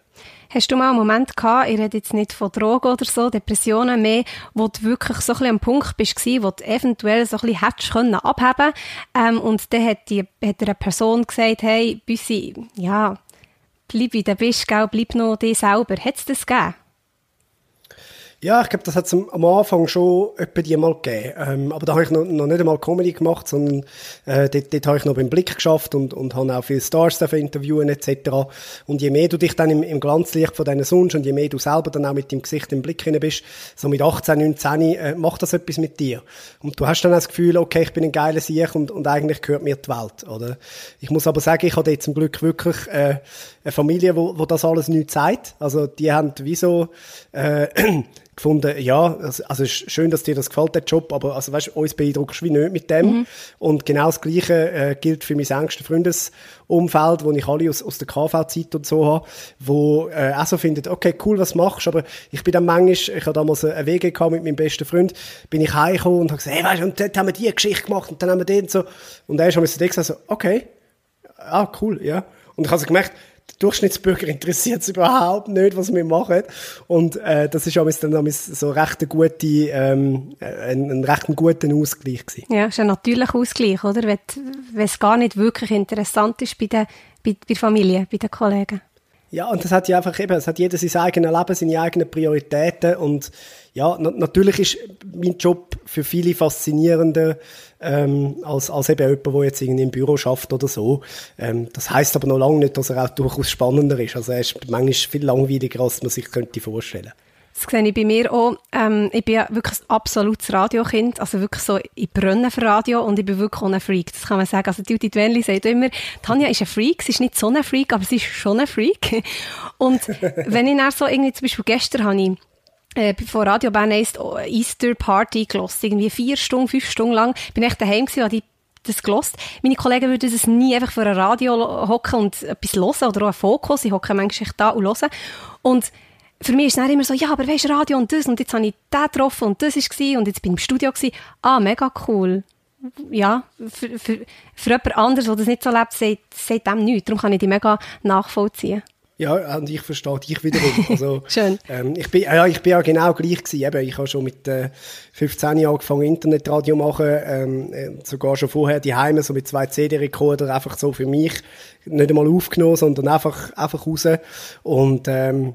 Hast du mal einen Moment gehabt, ich rede jetzt nicht von Drogen oder so, Depressionen mehr, wo du wirklich so ein bisschen am Punkt bist wo du eventuell so ein bisschen hättest können abheben ähm, und dann hat, die, hat eine Person gesagt, hey, Büssi, ja, bleib wie du bist, gell, bleib noch dir selber. Hat es das gegeben? Ja, ich glaube, das hat es am Anfang schon etwa die mal gegeben. Ähm, aber da habe ich noch, noch nicht einmal Comedy gemacht, sondern äh, dort, dort habe ich noch beim Blick geschafft und, und habe auch viele Stars interviewen etc. Und je mehr du dich dann im, im Glanzlicht von diesen Sonst und je mehr du selber dann auch mit dem Gesicht im Blick hinein bist, so mit 18, 19, äh, macht das etwas mit dir. Und du hast dann das Gefühl, okay, ich bin ein geiler Sieg und, und eigentlich gehört mir die Welt, oder? Ich muss aber sagen, ich habe jetzt zum Glück wirklich äh, eine Familie, wo, wo das alles nicht zeigt. Also die haben wie so äh, (clears throat) gefunden, ja, also, ist schön, dass dir das gefällt, der Job, aber also weißt, uns beeindruckst du wie nicht mit dem. Mhm. Und genau das Gleiche äh, gilt für mein engsten Freundesumfeld, wo ich alle aus, aus der KV-Zeit und so habe, wo äh, auch so findet, okay, cool, was machst aber ich bin dann manchmal, ich habe damals eine WG gehabt mit meinem besten Freund, bin ich heimgekommen und habe gesagt, hey, weißt du, und dort haben wir die Geschichte gemacht und dann haben wir den und so. Und er ist mir so gesagt, so, okay, ah, cool, ja. Und ich habe so gemerkt, der Durchschnittsbürger interessiert es überhaupt nicht, was wir machen. Und äh, das ist dann so recht eine gute, ähm, ein, ein recht guter Ausgleich gewesen. Ja, ist ein natürlicher Ausgleich, oder? Wenn es gar nicht wirklich interessant ist bei der, bei, bei der Familie, bei den Kollegen. Ja, und das hat ja einfach eben, es hat jeder sein eigenes Leben, seine eigenen Prioritäten und ja, na natürlich ist mein Job für viele faszinierender ähm, als, als eben jemand, der jetzt irgendwie im Büro schafft oder so. Ähm, das heißt aber noch lange nicht, dass er auch durchaus spannender ist. Also er ist manchmal viel langweiliger, als man sich könnte vorstellen das sehe ich bei mir auch. Ähm, ich bin ja wirklich ein absolutes Radiokind. Also wirklich so, ich brenne für Radio und ich bin wirklich auch ein Freak. Das kann man sagen. Also Judy Dwenli sagt immer, Tanja ist ein Freak. Sie ist nicht so ein Freak, aber sie ist schon ein Freak. (laughs) Und wenn ich dann so irgendwie, zum Beispiel gestern habe ich äh, von Radio Bern heisst Easter Party gelost. Irgendwie vier Stunden, fünf Stunden lang. Bin ich daheim gewesen, habe das gelost. Meine Kollegen würden es nie einfach vor ein Radio hocken und etwas hören oder auch ein Fokus. Sie hocken manchmal da und hören. Und für mich ist es dann immer so, ja, aber weisst Radio und das und jetzt habe ich den getroffen und das war und jetzt bin ich im Studio gewesen. Ah, mega cool. Ja, für, für, für jemand anderes, der das nicht so lebt, sagt, sagt dem nichts. Darum kann ich die mega nachvollziehen. Ja, und ich verstehe dich wiederum. (laughs) Also, Schön. Ähm, ich, bin, ja, ich bin ja genau gleich gewesen. Eben, ich habe schon mit äh, 15 Jahren angefangen, Internetradio zu machen. Ähm, äh, sogar schon vorher die Heime so mit zwei CD-Rekorder einfach so für mich nicht einmal aufgenommen, sondern einfach, einfach raus. Und ähm,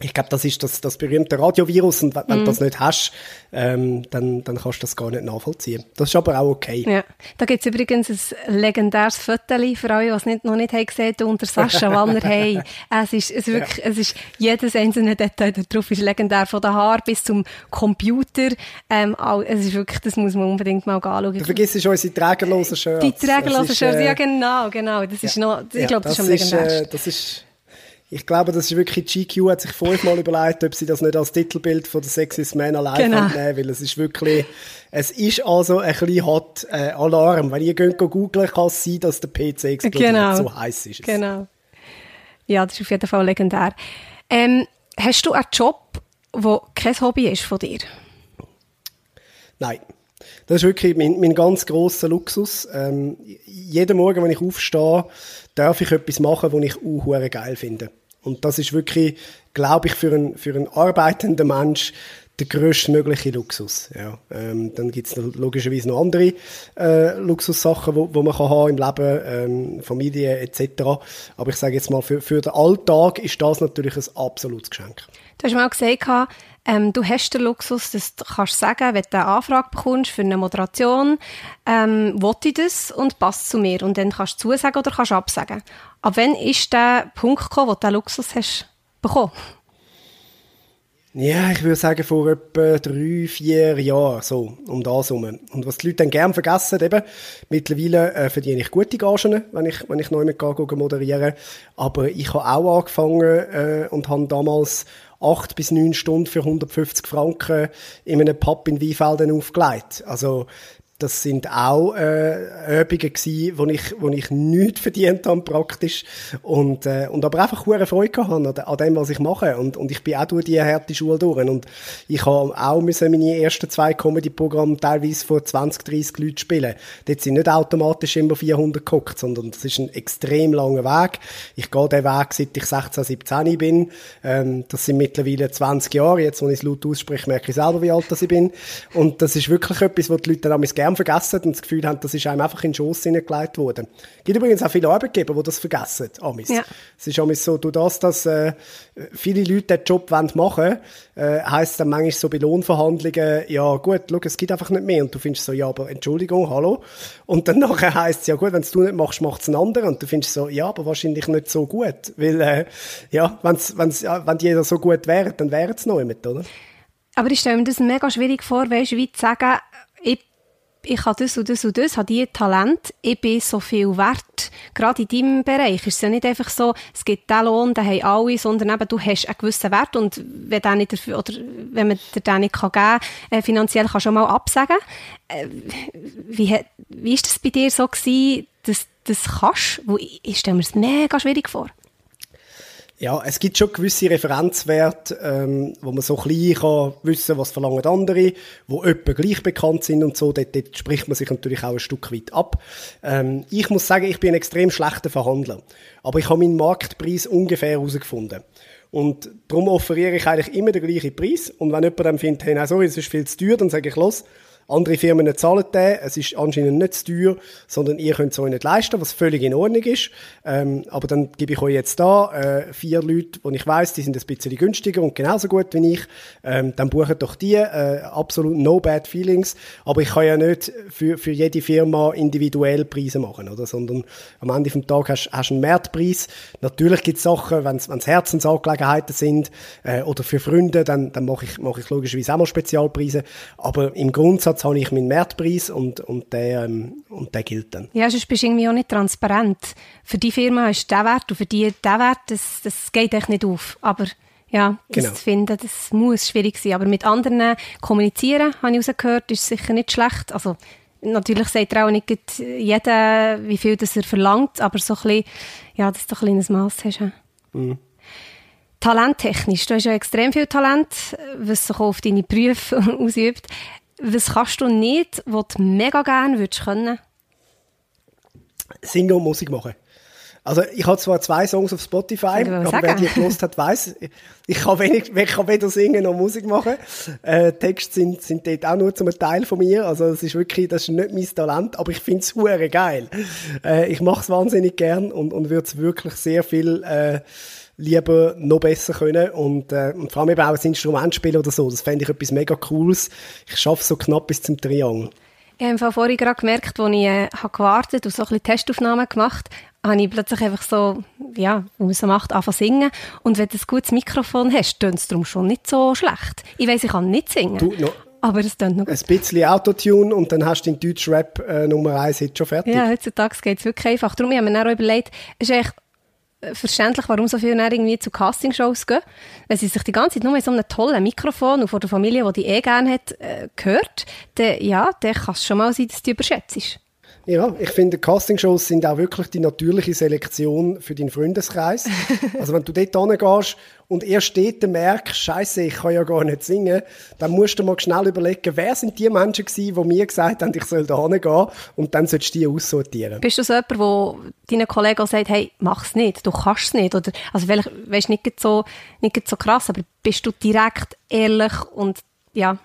ich glaube, das ist das, das berühmte Radiovirus und wenn, mm. du mhm. das nicht hast, ähm, dann, dann kannst du das gar nicht nachvollziehen. Das ist aber auch okay. Ja. Da gibt es übrigens ein legendäres Foto für alle, die es nicht, noch nicht haben gesehen haben, unter Sascha Wallner. (laughs) Hey, es ist, es, wirklich, ja. es ist jedes einzelne Detail darauf ist legendär, von den Haaren bis zum Computer. Ähm, es ist wirklich, das muss man unbedingt mal anschauen. Du vergisst unsere trägerlosen Shirts. Die trägerlosen Shirts, äh, ja genau, genau. Das ist noch, ich ja, glaube, das, das, ist am legendärsten. Äh, das ist ich glaube, das ist wirklich, GQ hat sich fünfmal überlegt, ob sie das nicht als Titelbild von der Sexiest Man Alive genau. nehmen, weil es ist wirklich, es ist also ein bisschen hot äh, Alarm. Wenn ihr geht googeln, kann es sein, dass der PC explodiert. Genau. So heiß ist es. Genau. Ja, das ist auf jeden Fall legendär. Ähm, hast du einen Job, der kein Hobby ist von dir? Nein. Das ist wirklich mein, mein ganz grosser Luxus. Ähm, jeden Morgen, wenn ich aufstehe, darf ich etwas machen, was ich auch geil finde. Und das ist wirklich, glaube ich, für einen, für einen arbeitenden Mensch der größtmögliche Luxus. Ja. Ähm, dann gibt es logischerweise noch andere äh, Luxussachen, wo, wo man kann haben im Leben, ähm, Familie etc. Aber ich sage jetzt mal, für, für den Alltag ist das natürlich ein absolutes Geschenk. Du hast mal gesagt, ähm, du hast den Luxus, dass du kannst sagen, wenn du eine Anfrage bekommst für eine Moderation, ähm, will ich das und passt zu mir. Und dann kannst du zusagen oder kannst absagen. Ab wann ist der Punkt gekommen, wo du den Luxus hast bekommen? Ja, ich würde sagen, vor etwa drei, vier Jahren, so, um das herum. Und was die Leute dann gerne vergessen, eben, mittlerweile äh, verdiene ich gute Gagen, wenn ich, wenn ich neu mit gehe, moderieren. Aber ich habe auch angefangen äh, und habe damals acht bis neun Stunden für 150 Franken in einem Pub in Weinfelden aufgelegt. Also, das sind auch äh, Übungen gewesen, wo ich, wo ich nichts verdient habe praktisch und, äh, und aber einfach hohe Freude haben an, an dem, was ich mache und, und ich bin auch durch die harte Schule durch und ich habe auch müssen meine ersten zwei Comedy-Programme teilweise vor 20, 30 Leuten spielen. Dort sind nicht automatisch immer 400 geguckt, sondern das ist ein extrem langer Weg. Ich gehe den Weg, seit ich 16, 17 bin. Ähm, das sind mittlerweile 20 Jahre. Jetzt, wenn ich es laut ausspreche, merke ich selber, wie alt ich bin. Und das ist wirklich etwas, was die Leute dann gerne vergessen und das Gefühl haben, das ist einem einfach in den Schoss hineingelegt worden. Es gibt übrigens auch viele Arbeitgeber, die das vergessen. Amis. Ja. Es ist amis so, du das, dass äh, viele Leute den Job machen wollen, äh, heisst dann manchmal so bei Lohnverhandlungen, ja gut, schau, es gibt einfach nicht mehr. Und du findest so, ja, aber Entschuldigung, hallo. Und dann nachher heisst es, ja gut, wenn du nicht machst, macht es ein anderer. Und du findest so, ja, aber wahrscheinlich nicht so gut. Weil, äh, ja, wenn's, wenn's, ja, wenn jeder so gut wäre, dann wäre es noch jemand, oder? Aber ich stelle mir das mega schwierig vor, weißt du, wie zu sagen, ich ich habe das und das und das, habe diese Talent, ich bin so viel wert. Gerade in deinem Bereich ist es ja nicht einfach so, es gibt den Lohn, den haben alle, sondern eben, du hast einen gewissen Wert und wenn, der nicht dafür, oder wenn man dir den nicht geben kann, äh, finanziell du schon mal absagen. Äh, wie, wie ist das bei dir so gewesen, dass das kannst? ich stelle mir das mega schwierig vor. Ja, es gibt schon gewisse Referenzwerte, ähm, wo man so klein kann wissen, was verlangen andere, wo etwa gleich bekannt sind und so. Dort, dort spricht man sich natürlich auch ein Stück weit ab. Ähm, ich muss sagen, ich bin ein extrem schlechter Verhandler, aber ich habe meinen Marktpreis ungefähr herausgefunden. Und darum offeriere ich eigentlich immer den gleichen Preis. Und wenn jemand dann findet, hey, nein, sorry, es ist viel zu teuer, dann sage ich, los, andere Firmen zahlen den, es ist anscheinend nicht zu teuer, sondern ihr könnt es euch nicht leisten, was völlig in Ordnung ist. Ähm, aber dann gebe ich euch jetzt da äh, vier Leute, wo ich weiß, die sind ein bisschen günstiger und genauso gut wie ich. Ähm, dann buchen doch die, äh, absolut no bad feelings. Aber ich kann ja nicht für, für jede Firma individuell Preise machen, oder? Sondern am Ende vom Tag hast, hast du einen Marktpreis. Natürlich gibt es Sachen, wenn es Herzensangelegenheiten sind äh, oder für Freunde, dann, dann mache ich, mach ich logischerweise auch mal Spezialpreise. Aber im Grundsatz Umsatz habe ich meinen Marktpreis und, und, der, ähm, und der gilt dann. Ja, sonst bist du irgendwie auch nicht transparent. Für die Firma ist der Wert und für die der Wert, das, das geht echt nicht auf. Aber ja, das genau. finden, das muss schwierig sein. Aber mit anderen kommunizieren, habe ich herausgehört, ist sicher nicht schlecht. Also natürlich sagt er auch nicht jeder, wie viel das er verlangt, aber so ein bisschen, ja, dass du ein kleines Maß hast. Mhm. Talenttechnisch, du hast ja extrem viel Talent, was sich auf deine Berufe (laughs) ausübt. Was kannst du nicht, was du mega gerne würdest können? Singen und Musik machen. Also ich habe zwar zwei Songs auf Spotify, aber sagen. wer die gelost hat, weiß, ich kann, wenig, ich kann weder singen noch Musik machen. Äh, Texte sind, sind dort auch nur zum Teil von mir. Also das ist wirklich, das ist nicht mein Talent, aber ich finde es geil. Äh, ich mache es wahnsinnig gern und, und würde es wirklich sehr viel äh, lieber noch besser können und, äh, und vor allem eben auch ein Instrument spielen oder so. Das fände ich etwas mega Cooles. Ich schaffe so knapp bis zum Triangle. Ich habe vorhin gerade gemerkt, als ich äh, habe gewartet und so ein bisschen Testaufnahmen gemacht habe ich plötzlich einfach so, ja, wie man so macht, anfangen singen. Und wenn du ein gutes Mikrofon hast, tönt es darum schon nicht so schlecht. Ich weiss, ich kann nicht singen. Du, no, aber es tönt noch gut. Ein bisschen Autotune und dann hast du den Deutschrap äh, Nummer 1 Hit schon fertig. Ja, heutzutage geht es wirklich einfach. Darum habe ich mir auch überlegt, es ist echt verständlich, warum so viele irgendwie zu Castingshows gehen. Wenn sie sich die ganze Zeit nur mit so einem tollen Mikrofon und vor der Familie, die die eh gerne hat, äh, gehört, dann, ja, dann kann es schon mal sein, dass du überschätzt. Ja, ich finde, Castingshows sind auch wirklich die natürliche Selektion für deinen Freundeskreis. (laughs) also wenn du dort hingehst und erst dort merkst, Scheiße, ich kann ja gar nicht singen, dann musst du mal schnell überlegen, wer sind die Menschen gewesen, die mir gesagt haben, ich soll da hingehen und dann solltest du die aussortieren. Bist du so jemand, der deinen Kollegen sagt, hey, mach's nicht, du kannst es nicht, oder, also vielleicht, weißt, nicht so, nicht so krass, aber bist du direkt ehrlich und, ja,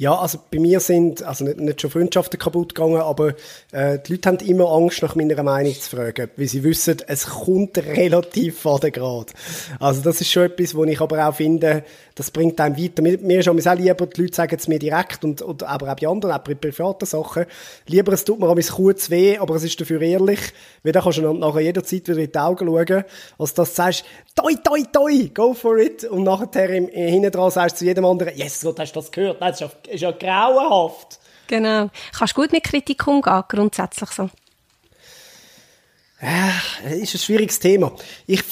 Ja, also bei mir sind, also nicht, nicht schon Freundschaften kaputt gegangen, aber äh, die Leute haben immer Angst, nach meiner Meinung zu fragen, weil sie wissen, es kommt relativ vor den Grad. Also das ist schon etwas, wo ich aber auch finde, das bringt einem weiter. Mir, mir ist auch lieber, die Leute sagen es mir direkt und, und aber auch bei anderen, auch bei privaten Sachen. Lieber, es tut mir auch kurz weh, aber es ist dafür ehrlich, weil dann kannst du nachher jederzeit wieder in die Augen schauen, als dass du sagst, toi, toi, toi, go for it, und nachher hinten dran sagst du zu jedem anderen, yes, Gott, hast du das gehört? Nein, das ist ja, ist ja grauenhaft. Genau. Kannst du gut mit Kritik umgehen, grundsätzlich so? Äh, ist ein schwieriges Thema. Ich,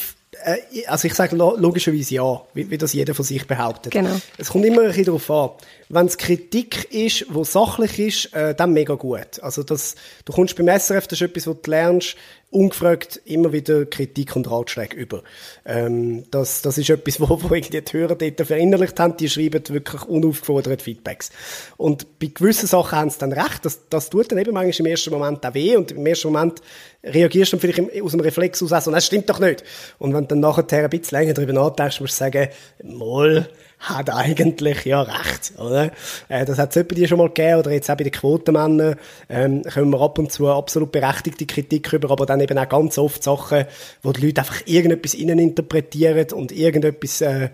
äh, also ich sage logischerweise ja, wie, wie, das jeder von sich behauptet. Genau. Es kommt immer ein bisschen darauf an. Wenn es Kritik ist, die sachlich ist, äh, dann mega gut. Also das, du kommst beim SRF, das ist etwas, was du lernst, ungefragt immer wieder Kritik und Ratschläge über. Ähm, das, das ist etwas, (laughs) wo, wo irgendwie die Hörer dort verinnerlicht haben, die schreiben wirklich unaufgefordert Feedbacks. Und bei gewissen Sachen haben sie dann recht, das, das tut dann eben manchmal im ersten Moment auch weh und im ersten Moment reagierst du vielleicht aus dem Reflex aus, also, das stimmt doch nicht. Und wenn du dann nachher ein bisschen länger darüber nachdenkst, musst du sagen, moll, hat eigentlich ja recht, oder? Äh, das hat es die schon mal gegeben, oder jetzt auch bei den Quotenmännern, ähm, können wir ab und zu absolut berechtigte Kritik über, aber dann eben auch ganz oft Sachen, wo die Leute einfach irgendetwas innen interpretieren und irgendetwas, äh,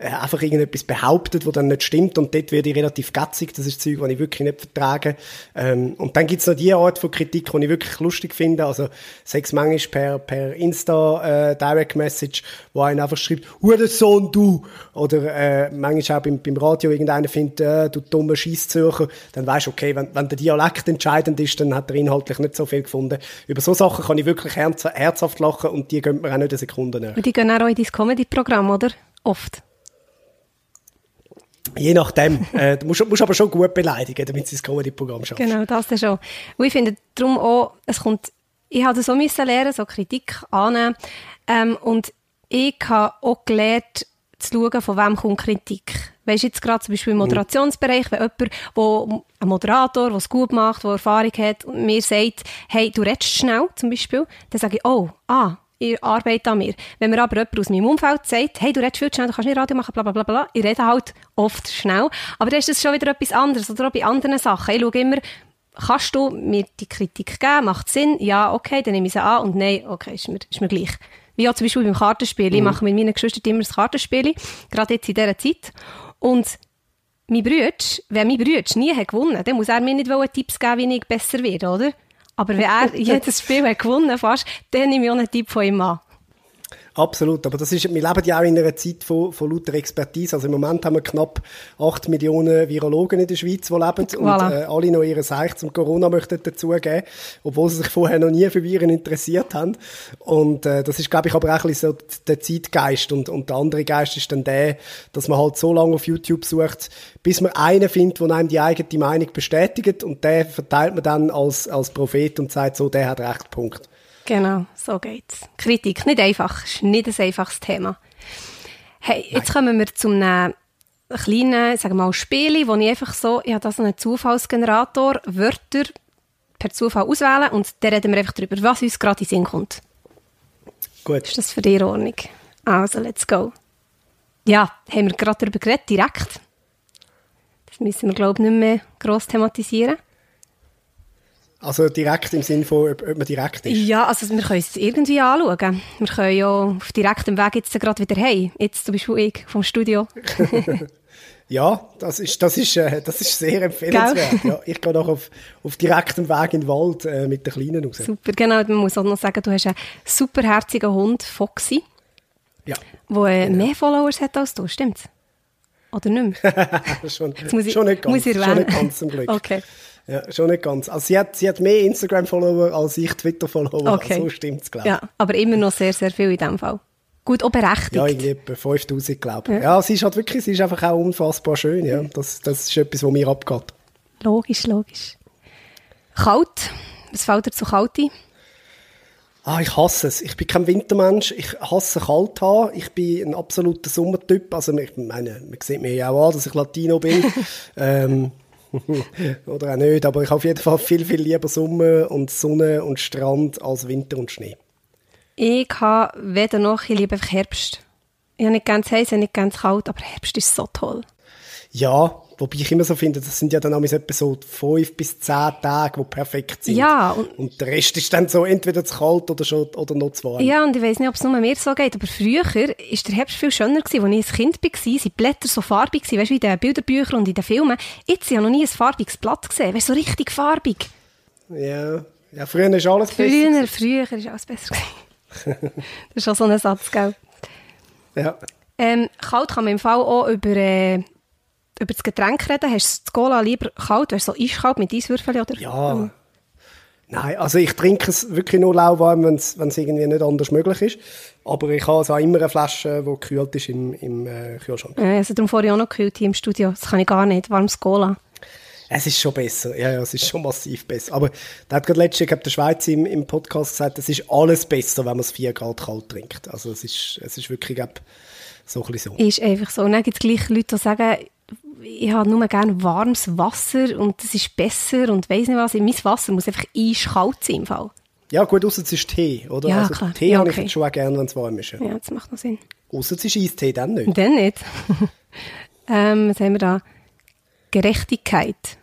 einfach irgendetwas behauptet, wo dann nicht stimmt und dort werde ich relativ gatzig, das ist Zeug, was ich wirklich nicht vertrage. Ähm, und dann gibt's noch die Art von Kritik, die ich wirklich lustig finde, also sechs manchmal per, per Insta äh, Direct Message, wo einer einfach schreibt, Sohn du, oder äh, manchmal auch beim, beim Radio irgendeiner findet, äh, du dummer Scheisszürcher, dann weisst du, okay, wenn, wenn der Dialekt entscheidend ist, dann hat er inhaltlich nicht so viel gefunden. Über so Sachen kann ich wirklich herz herzhaft lachen und die gehen mir auch nicht eine Sekunde näher. Und die gehen auch in dein Comedy-Programm, oder? Oft. Je nachdem. (laughs) äh, du musst, musst, aber schon gut beleidigen, damit sie das Comedy-Programm schaffst. Genau, das dann schon. Und ich finde darum auch, es kommt, ich habe so müssen lernen, so Kritik annehmen. Ähm, und ich habe auch gelernt, zu schauen, von wem kommt Kritik. Weißt du, jetzt gerade zum Beispiel im mhm. Moderationsbereich, wenn jemand, wo, ein Moderator, der es gut macht, der Erfahrung hat, mir sagt, hey, du redest schnell, zum Beispiel, dann sage ich, oh, ah, ich arbeite an mir. Wenn mir aber jemand aus meinem Umfeld sagt, hey, du redest viel schnell, du kannst nicht Radio machen, bla bla bla bla, ich rede halt oft schnell, aber dann ist das schon wieder etwas anderes, oder auch bei anderen Sachen. Ich schaue immer, kannst du mir die Kritik geben, macht Sinn, ja, okay, dann nehme ich sie an, und nein, okay, ist mir, ist mir gleich. Wie auch zum Beispiel beim Kartenspiel. Mhm. Ich mache mit meinen Geschwistern immer das Kartenspiel, gerade jetzt in dieser Zeit. Und mein Bruder, wenn mein Bruder nie hat gewonnen, dann muss er mir nicht Tipps geben, wie ich besser werde, oder? Aber wenn er jedes Spiel hat gewonnen fast, dann nehme ich auch einen Tipp von ihm an. Absolut, aber das ist, wir leben ja auch in einer Zeit von, von lauter Expertise. Also im Moment haben wir knapp 8 Millionen Virologen in der Schweiz, die leben voilà. und äh, alle noch ihre Seich zum Corona möchten dazugeben, obwohl sie sich vorher noch nie für Viren interessiert haben. Und äh, das ist, glaube ich, aber auch ein bisschen so der Zeitgeist und, und der andere Geist ist dann der, dass man halt so lange auf YouTube sucht, bis man einen findet, der einem die eigene Meinung bestätigt und der verteilt man dann als, als Prophet und sagt so, der hat recht, Punkt. Genau, so geht's. Kritik, nicht einfach, ist nicht ein einfaches Thema. Hey, jetzt Nein. kommen wir zum einem kleinen, sagen wir mal, Spiel, wo ich einfach so, ich habe da so einen Zufallsgenerator, Wörter per Zufall auswählen und dann reden wir einfach darüber, was uns gerade in den Sinn kommt. Gut. Ist das für die Ordnung? Also, let's go. Ja, haben wir gerade darüber geredet, direkt. Das müssen wir, glaube ich, nicht mehr gross thematisieren. Also direkt im Sinne von, ob, ob man direkt ist? Ja, also wir können es irgendwie anschauen. Wir können ja auf direktem Weg jetzt gerade wieder heim. Jetzt zum Beispiel ich vom Studio. (laughs) (laughs) ja, das ist, das ist, äh, das ist sehr empfehlenswert. Ja, ich gehe noch auf, auf direktem Weg in den Wald äh, mit den Kleinen raus. Super, genau. Man muss auch noch sagen, du hast einen superherzigen Hund, Foxy. Ja. Der äh, genau. mehr Followers hat als du, stimmt's? Oder nicht mehr? (laughs) schon, ich, schon nicht ganz. Muss ich schon nicht ganz zum Glück. Okay. Ja, schon nicht ganz. Also sie hat, sie hat mehr Instagram-Follower als ich Twitter-Follower. Okay. So stimmt es, glaube ich. Ja, aber immer noch sehr, sehr viel in dem Fall. Gut auch berechtigt. Ja, irgendwie etwa 5000, glaube ich. Ja. ja. sie ist halt wirklich, sie ist einfach auch unfassbar schön, ja. Das, das ist etwas, was mir abgeht. Logisch, logisch. Kalt. Was fällt dir zu kalt ein? Ah, ich hasse es. Ich bin kein Wintermensch. Ich hasse kalt haben. Ich bin ein absoluter Sommertyp. Also, ich meine, man sieht mir ja auch an, dass ich Latino bin. (laughs) ähm, (laughs) Oder auch nicht, aber ich habe auf jeden Fall viel, viel lieber Sommer und Sonne und Strand als Winter und Schnee. Ich habe weder noch, ich liebe Herbst. Ich habe nicht ganz heiß, ich habe nicht ganz kalt, aber Herbst ist so toll. Ja, wobei ich immer so finde, das sind ja dann auch etwa so fünf bis zehn Tage, die perfekt sind. Ja. Und, und der Rest ist dann so entweder zu kalt oder, schon, oder noch zu warm. Ja, und ich weiß nicht, ob es nur mir so geht, aber früher ist der Herbst viel schöner gewesen. Als ich ein Kind war, sind die Blätter so farbig gewesen, weißt du, wie in den Bilderbüchern und in den Filmen. Jetzt habe ich noch nie ein farbiges Blatt gesehen, weißt so richtig farbig. Ja, ja früher ist alles früher, besser. Früher, früher ist alles besser gewesen. (laughs) das ist auch so ein Satz, gell? Ja. Ähm, kalt kann man im Fall auch über, äh, über das Getränk reden. Hast du das Cola lieber kalt? Weißt du, so eiskalt mit Eiswürfeln? Oder? Ja. Nein, also ich trinke es wirklich nur lauwarm, wenn es irgendwie nicht anders möglich ist. Aber ich habe also auch immer eine Flasche, die gekühlt ist im, im äh, Kühlschrank. Ja, also darum vorher auch noch gekühlt hier im Studio. Das kann ich gar nicht. Warmes Cola. Es ist schon besser, ja, ja, es ist schon massiv besser. Aber da hat gerade letztens, ich glaube, der Schweiz im, im Podcast gesagt, es ist alles besser, wenn man es 4 Grad kalt trinkt. Also es ist, es ist wirklich, so ein bisschen so. Ist einfach so. Und dann gibt es gleich Leute, die sagen, ich habe nur gerne warmes Wasser und das ist besser und weiss nicht was. Mein Wasser muss einfach eiskalt sein im Fall. Ja, gut, außer es ist Tee, oder? Ja, also klar. Tee ja, habe okay. ich schon auch gerne, wenn es warm ist. Ja, ja das macht noch Sinn. Außer es ist Eistee, dann nicht. Dann nicht. (laughs) ähm, was haben wir da? Gerechtigkeit.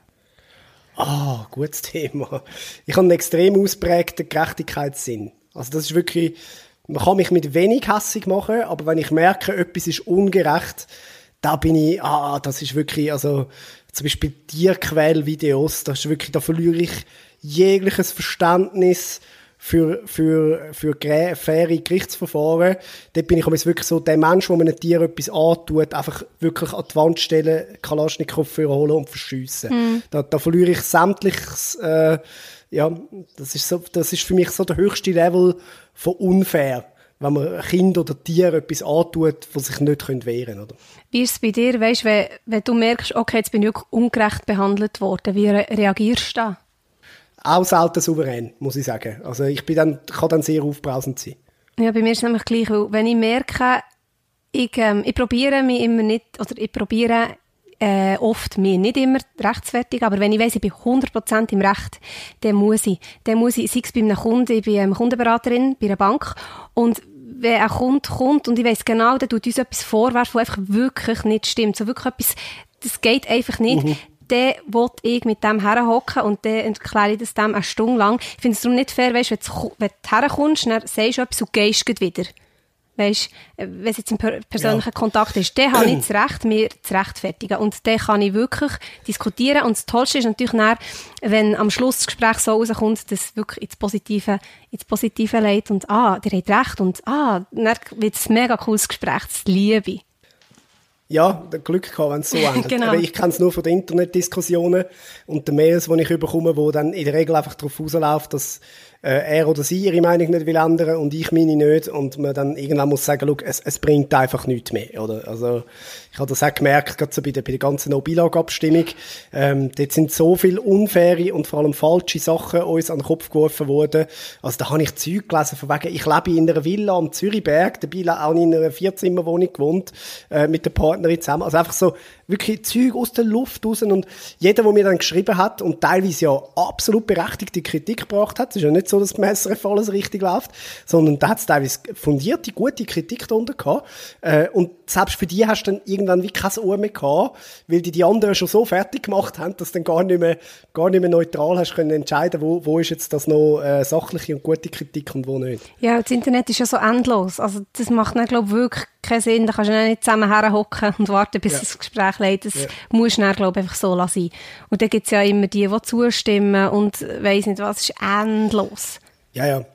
Ah, gutes Thema. Ich habe einen extrem ausprägten Gerechtigkeitssinn. Also das ist wirklich, man kann mich mit wenig hässig machen, aber wenn ich merke, etwas ist ungerecht, da bin ich, ah, das ist wirklich, also zum Beispiel Tierquälvideos, das ist wirklich, da verliere ich jegliches Verständnis für, für, für faire Gerichtsverfahren. Dort bin ich wirklich so der Mensch, der einem Tier etwas antut, einfach wirklich an die Wand stellen, Kalaschnikow holen und verschiessen. Mm. Da, da verliere ich sämtliches, äh, ja, das ist, so, das ist für mich so der höchste Level von unfair wenn man Kind oder Tier etwas antut, was sich nicht wehren können. Oder? Wie ist es bei dir, weißt, wenn, wenn du merkst, okay, jetzt bin ich ungerecht behandelt worden, wie re reagierst du da? Auch selten souverän, muss ich sagen. Also ich bin dann, kann dann sehr aufbrausend sein. Ja, bei mir ist es nämlich gleich, weil wenn ich merke, ich, ähm, ich probiere mich immer nicht, oder ich probiere äh, oft mir nicht immer rechtsfertig, aber wenn ich weiss, ich bin 100% im Recht, dann muss ich. Dann muss ich, sei es bei einem Kunden, ich bin ähm, Kundenberaterin bei einer Bank und wenn ein Kunde kommt und ich weiss genau, der tut uns etwas vorwerfen, was einfach wirklich nicht stimmt, so wirklich etwas, das geht einfach nicht, mhm. dann will ich mit dem herhocken und dann erkläre ich das dem eine Stunde lang. Ich finde es darum nicht fair, weißt, wenn du, wenn du herkommst, dann sagst du etwas und gehst wieder. Weißt, wenn es jetzt im persönlichen ja. Kontakt ist, dann habe ich (clears throat) das Recht, mir zu rechtfertigen. Und dann kann ich wirklich diskutieren. Und das Tollste ist natürlich dann, wenn am Schluss das Gespräch so rauskommt, dass es wirklich ins Positive, ins Positive leitet und, ah, der hat recht und, ah, dann wird es ein mega cooles Gespräch. Das liebe ich. Ja, Glück gehabt, wenn es so (laughs) endet. genau. Aber ich kenne es nur von den Internetdiskussionen und den Mails, die ich bekomme, wo dann in der Regel einfach darauf rausläuft, dass äh, er oder sie ihre Meinung nicht will ändern und ich meine nicht und man dann irgendwann muss sagen, look, es, es bringt einfach nichts mehr, oder? Also, ich habe das auch gemerkt, gerade so bei der, bei der ganzen No-Bilag-Abstimmung, ähm, dort sind so viele unfaire und vor allem falsche Sachen uns an den Kopf geworfen worden. Also, da habe ich Zeug gelesen, von wegen, ich lebe in einer Villa am Zürichberg, dabei auch in einer Vierzimmerwohnung gewohnt, äh, mit der Partnerin zusammen. Also einfach so, wirklich Zeug aus der Luft raus und jeder, der mir dann geschrieben hat und teilweise ja absolut berechtigte Kritik gebracht hat, es ist ja nicht so, dass beim SRF alles richtig läuft, sondern da hat es teilweise fundierte, gute Kritik darunter gehabt äh, und selbst für die hast du dann irgendwann wie kein Ohr mehr gehabt, weil die die anderen schon so fertig gemacht haben, dass du dann gar nicht mehr, gar nicht mehr neutral hast können entscheiden, wo, wo ist jetzt das noch äh, sachliche und gute Kritik und wo nicht. Ja, das Internet ist ja so endlos, also das macht dann, glaube ich, wirklich keinen Sinn, da kannst du nicht zusammen herhocken und warten, bis ja. das Gespräch leitet. Das ja. muss dann, glaube ich, einfach so lassen. Und dann gibt es ja immer die, die zustimmen und weiss nicht was, ist endlos. Ja, ja.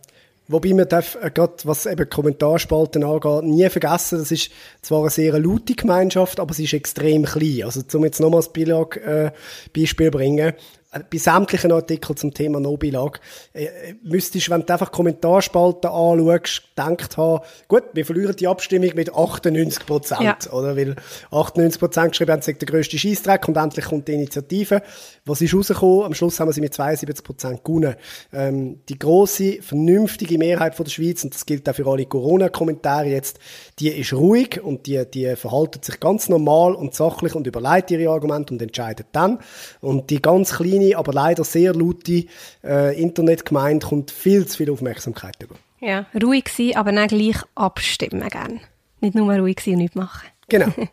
Wobei man darf, äh, gerade was eben Kommentarspalten angeht, nie vergessen, das ist zwar eine sehr laute Gemeinschaft, aber sie ist extrem klein. Also, um jetzt nochmals äh, Beispiel bringen, bei sämtlichen Artikeln zum Thema No-Bilag, äh, müsstest, wenn du einfach Kommentarspalten anschaust, gedacht haben, gut, wir verlieren die Abstimmung mit 98 Prozent, ja. oder? Weil 98 Prozent geschrieben haben, sagt der grösste Scheissdreck und endlich kommt die Initiative. Was ist rausgekommen? Am Schluss haben wir sie mit 72 Prozent gewonnen. Ähm, die grosse, vernünftige Mehrheit von der Schweiz, und das gilt auch für alle Corona-Kommentare jetzt, die ist ruhig und die, die verhalten sich ganz normal und sachlich und überlegt ihre Argumente und entscheidet dann. Und die ganz kleine kleine, aber leider sehr laute äh, Internetgemeinde kommt viel zu viel Aufmerksamkeit über. Ja, ruhig sein, aber dann gleich abstimmen gern. Nicht nur ruhig sein und nichts machen. Genau. (laughs)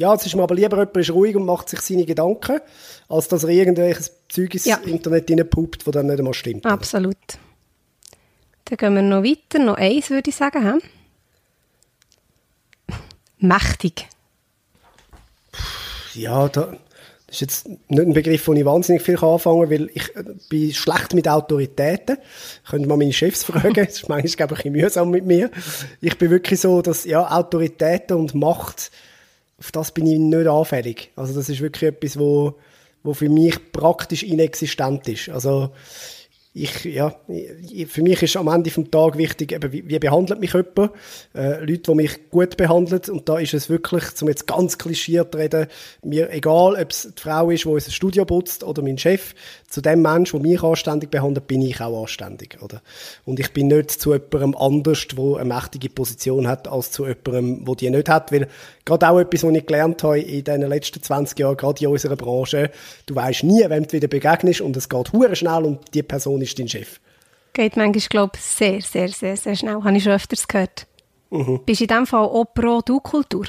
Ja, es ist mir aber lieber, jemand ist ruhig und macht sich seine Gedanken, als dass er irgendwelches Zeug ins Ja. Internet reinpuppt, das dann nicht einmal stimmt. Absolut. Dann gehen wir noch weiter. Noch eins, würde ich sagen. He? (laughs) Mächtig. Ja, da, das ist jetzt nicht ein Begriff, den ich wahnsinnig viel anfangen kann, weil ich äh, bin schlecht mit Autoritäten. Könnt mal meine Chefs fragen. (laughs) Das ist manchmal, glaube ich, ein bisschen mühsam mit mir. Ich bin wirklich so, dass, ja, Autoritäten und Macht, auf das bin ich nicht anfällig. Also das ist wirklich etwas, wo, wo für mich praktisch inexistent ist. Also, ich, ja, für mich ist am Ende vom Tag wichtig, eben, wie, wie behandelt mich jemand? Äh, Leute, die mich gut behandeln. Und da ist es wirklich, zum jetzt ganz klischiert zu reden, mir egal, ob es die Frau ist, die unser Studio putzt oder mein Chef, zu dem Mensch, der mich anständig behandelt, bin ich auch anständig, oder? Und ich bin nicht zu jemandem anders, der eine mächtige Position hat, als zu jemandem, der die nicht hat, weil gerade auch etwas, was ich gelernt habe in den letzten 20 Jahren, gerade in unserer Branche, du weißt nie, wem du wieder begegnest und es geht hure schnell und die Person ist dein Chef. Geht manchmal, glaube ich, sehr, sehr, sehr, sehr schnell. Habe ich schon öfters gehört. Bist du in dem Fall auch pro Du-Kultur?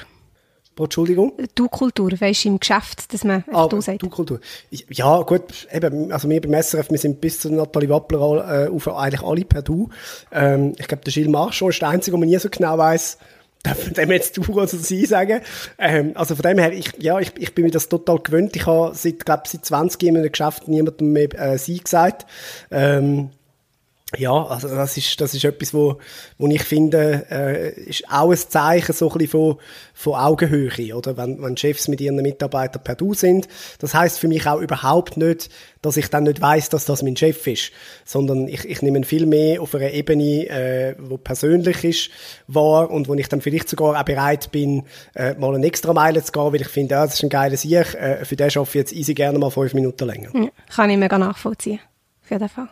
Oh, Entschuldigung? Du-Kultur, weisst du, im Geschäft, dass man Ah, du sagt. du Kultur. Ich- Ja, gut, eben, also wir beim SRF, wir sind bis zu Nathalie Wappler äh, auf eigentlich alle per Du. Ähm, ich glaube, der Gilles Marchand ist der Einzige, wo man nie so genau weiss, (laughs) darf man dem jetzt du oder sie sagen. Ähm, also von dem her, ich, ja, ich, ich bin mir das total gewöhnt. Ich habe seit, glaube seit 20 Jahren in einem Geschäft niemandem mehr äh, sie gesagt. Ähm, ja, also das ist, das ist etwas, wo, wo ich finde, äh, ist auch ein Zeichen so ein bisschen von, von Augenhöhe, oder? Wenn, wenn Chefs mit ihren Mitarbeitern per Du sind. Das heißt für mich auch überhaupt nicht, dass ich dann nicht weiß, dass das mein Chef ist, sondern ich, ich nehme ihn viel mehr auf einer Ebene, äh, wo persönlich ist, wahr und wo ich dann vielleicht sogar auch bereit bin, äh, mal eine extra Meile zu gehen, weil ich finde, ja, das ist ein geiler Sieg, äh, für den arbeite ich jetzt easy gerne mal fünf Minuten länger. Ja, kann ich mega nachvollziehen. Auf jeden Fall.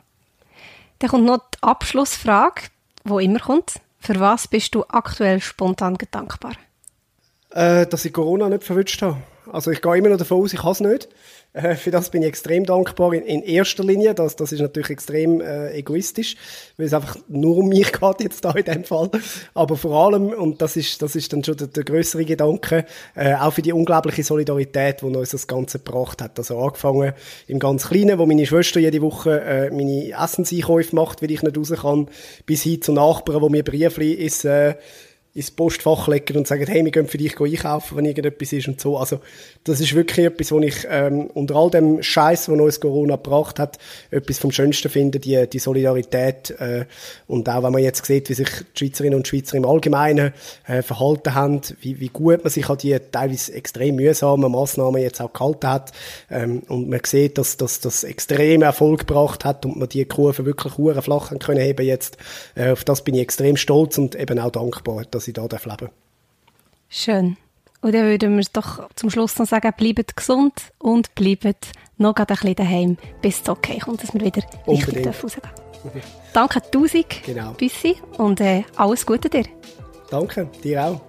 Dann kommt noch die Abschlussfrage, die immer kommt. Für was bist du aktuell spontan dankbar? Äh, dass ich Corona nicht verwünscht habe. Also ich gehe immer noch davon aus, ich habe es nicht. Äh, für das bin ich extrem dankbar. In, in erster Linie, das, das ist natürlich extrem äh, egoistisch, weil es einfach nur um mich (laughs) geht jetzt da in dem Fall. Aber vor allem, und das ist, das ist dann schon der, der größere Gedanke, äh, auch für die unglaubliche Solidarität, die uns das Ganze gebracht hat. Also angefangen im ganz Kleinen, wo meine Schwester jede Woche äh, meine Essenseinkäufe macht, weil ich nicht raus kann, bis hin zu Nachbarn, die mir Briefli ins, äh, ins Postfach legen und sagen, hey, wir gehen für dich einkaufen, wenn irgendetwas ist und so. Also das ist wirklich etwas, wo ich ähm, unter all dem Scheiß, was uns Corona gebracht hat, etwas vom Schönsten finde, die, die Solidarität äh, und auch wenn man jetzt sieht, wie sich die Schweizerinnen und Schweizer im Allgemeinen äh, verhalten haben, wie, wie gut man sich an die teilweise extrem mühsamen Massnahmen jetzt auch gehalten hat ähm, und man sieht, dass dass das extrem Erfolg gebracht hat und man die Kurve wirklich flach können heben jetzt. Äh, auf das bin ich extrem stolz und eben auch dankbar, dass ich darf leben Schön. Und dann würden wir doch zum Schluss noch sagen, bleibt gesund und bleibt noch ein bisschen daheim, bis es okay kommt, dass wir wieder richtig Unbedingt. dürfen rausgehen Danke tausend, Genau. Büssi, und äh, alles Gute dir. Danke, dir auch.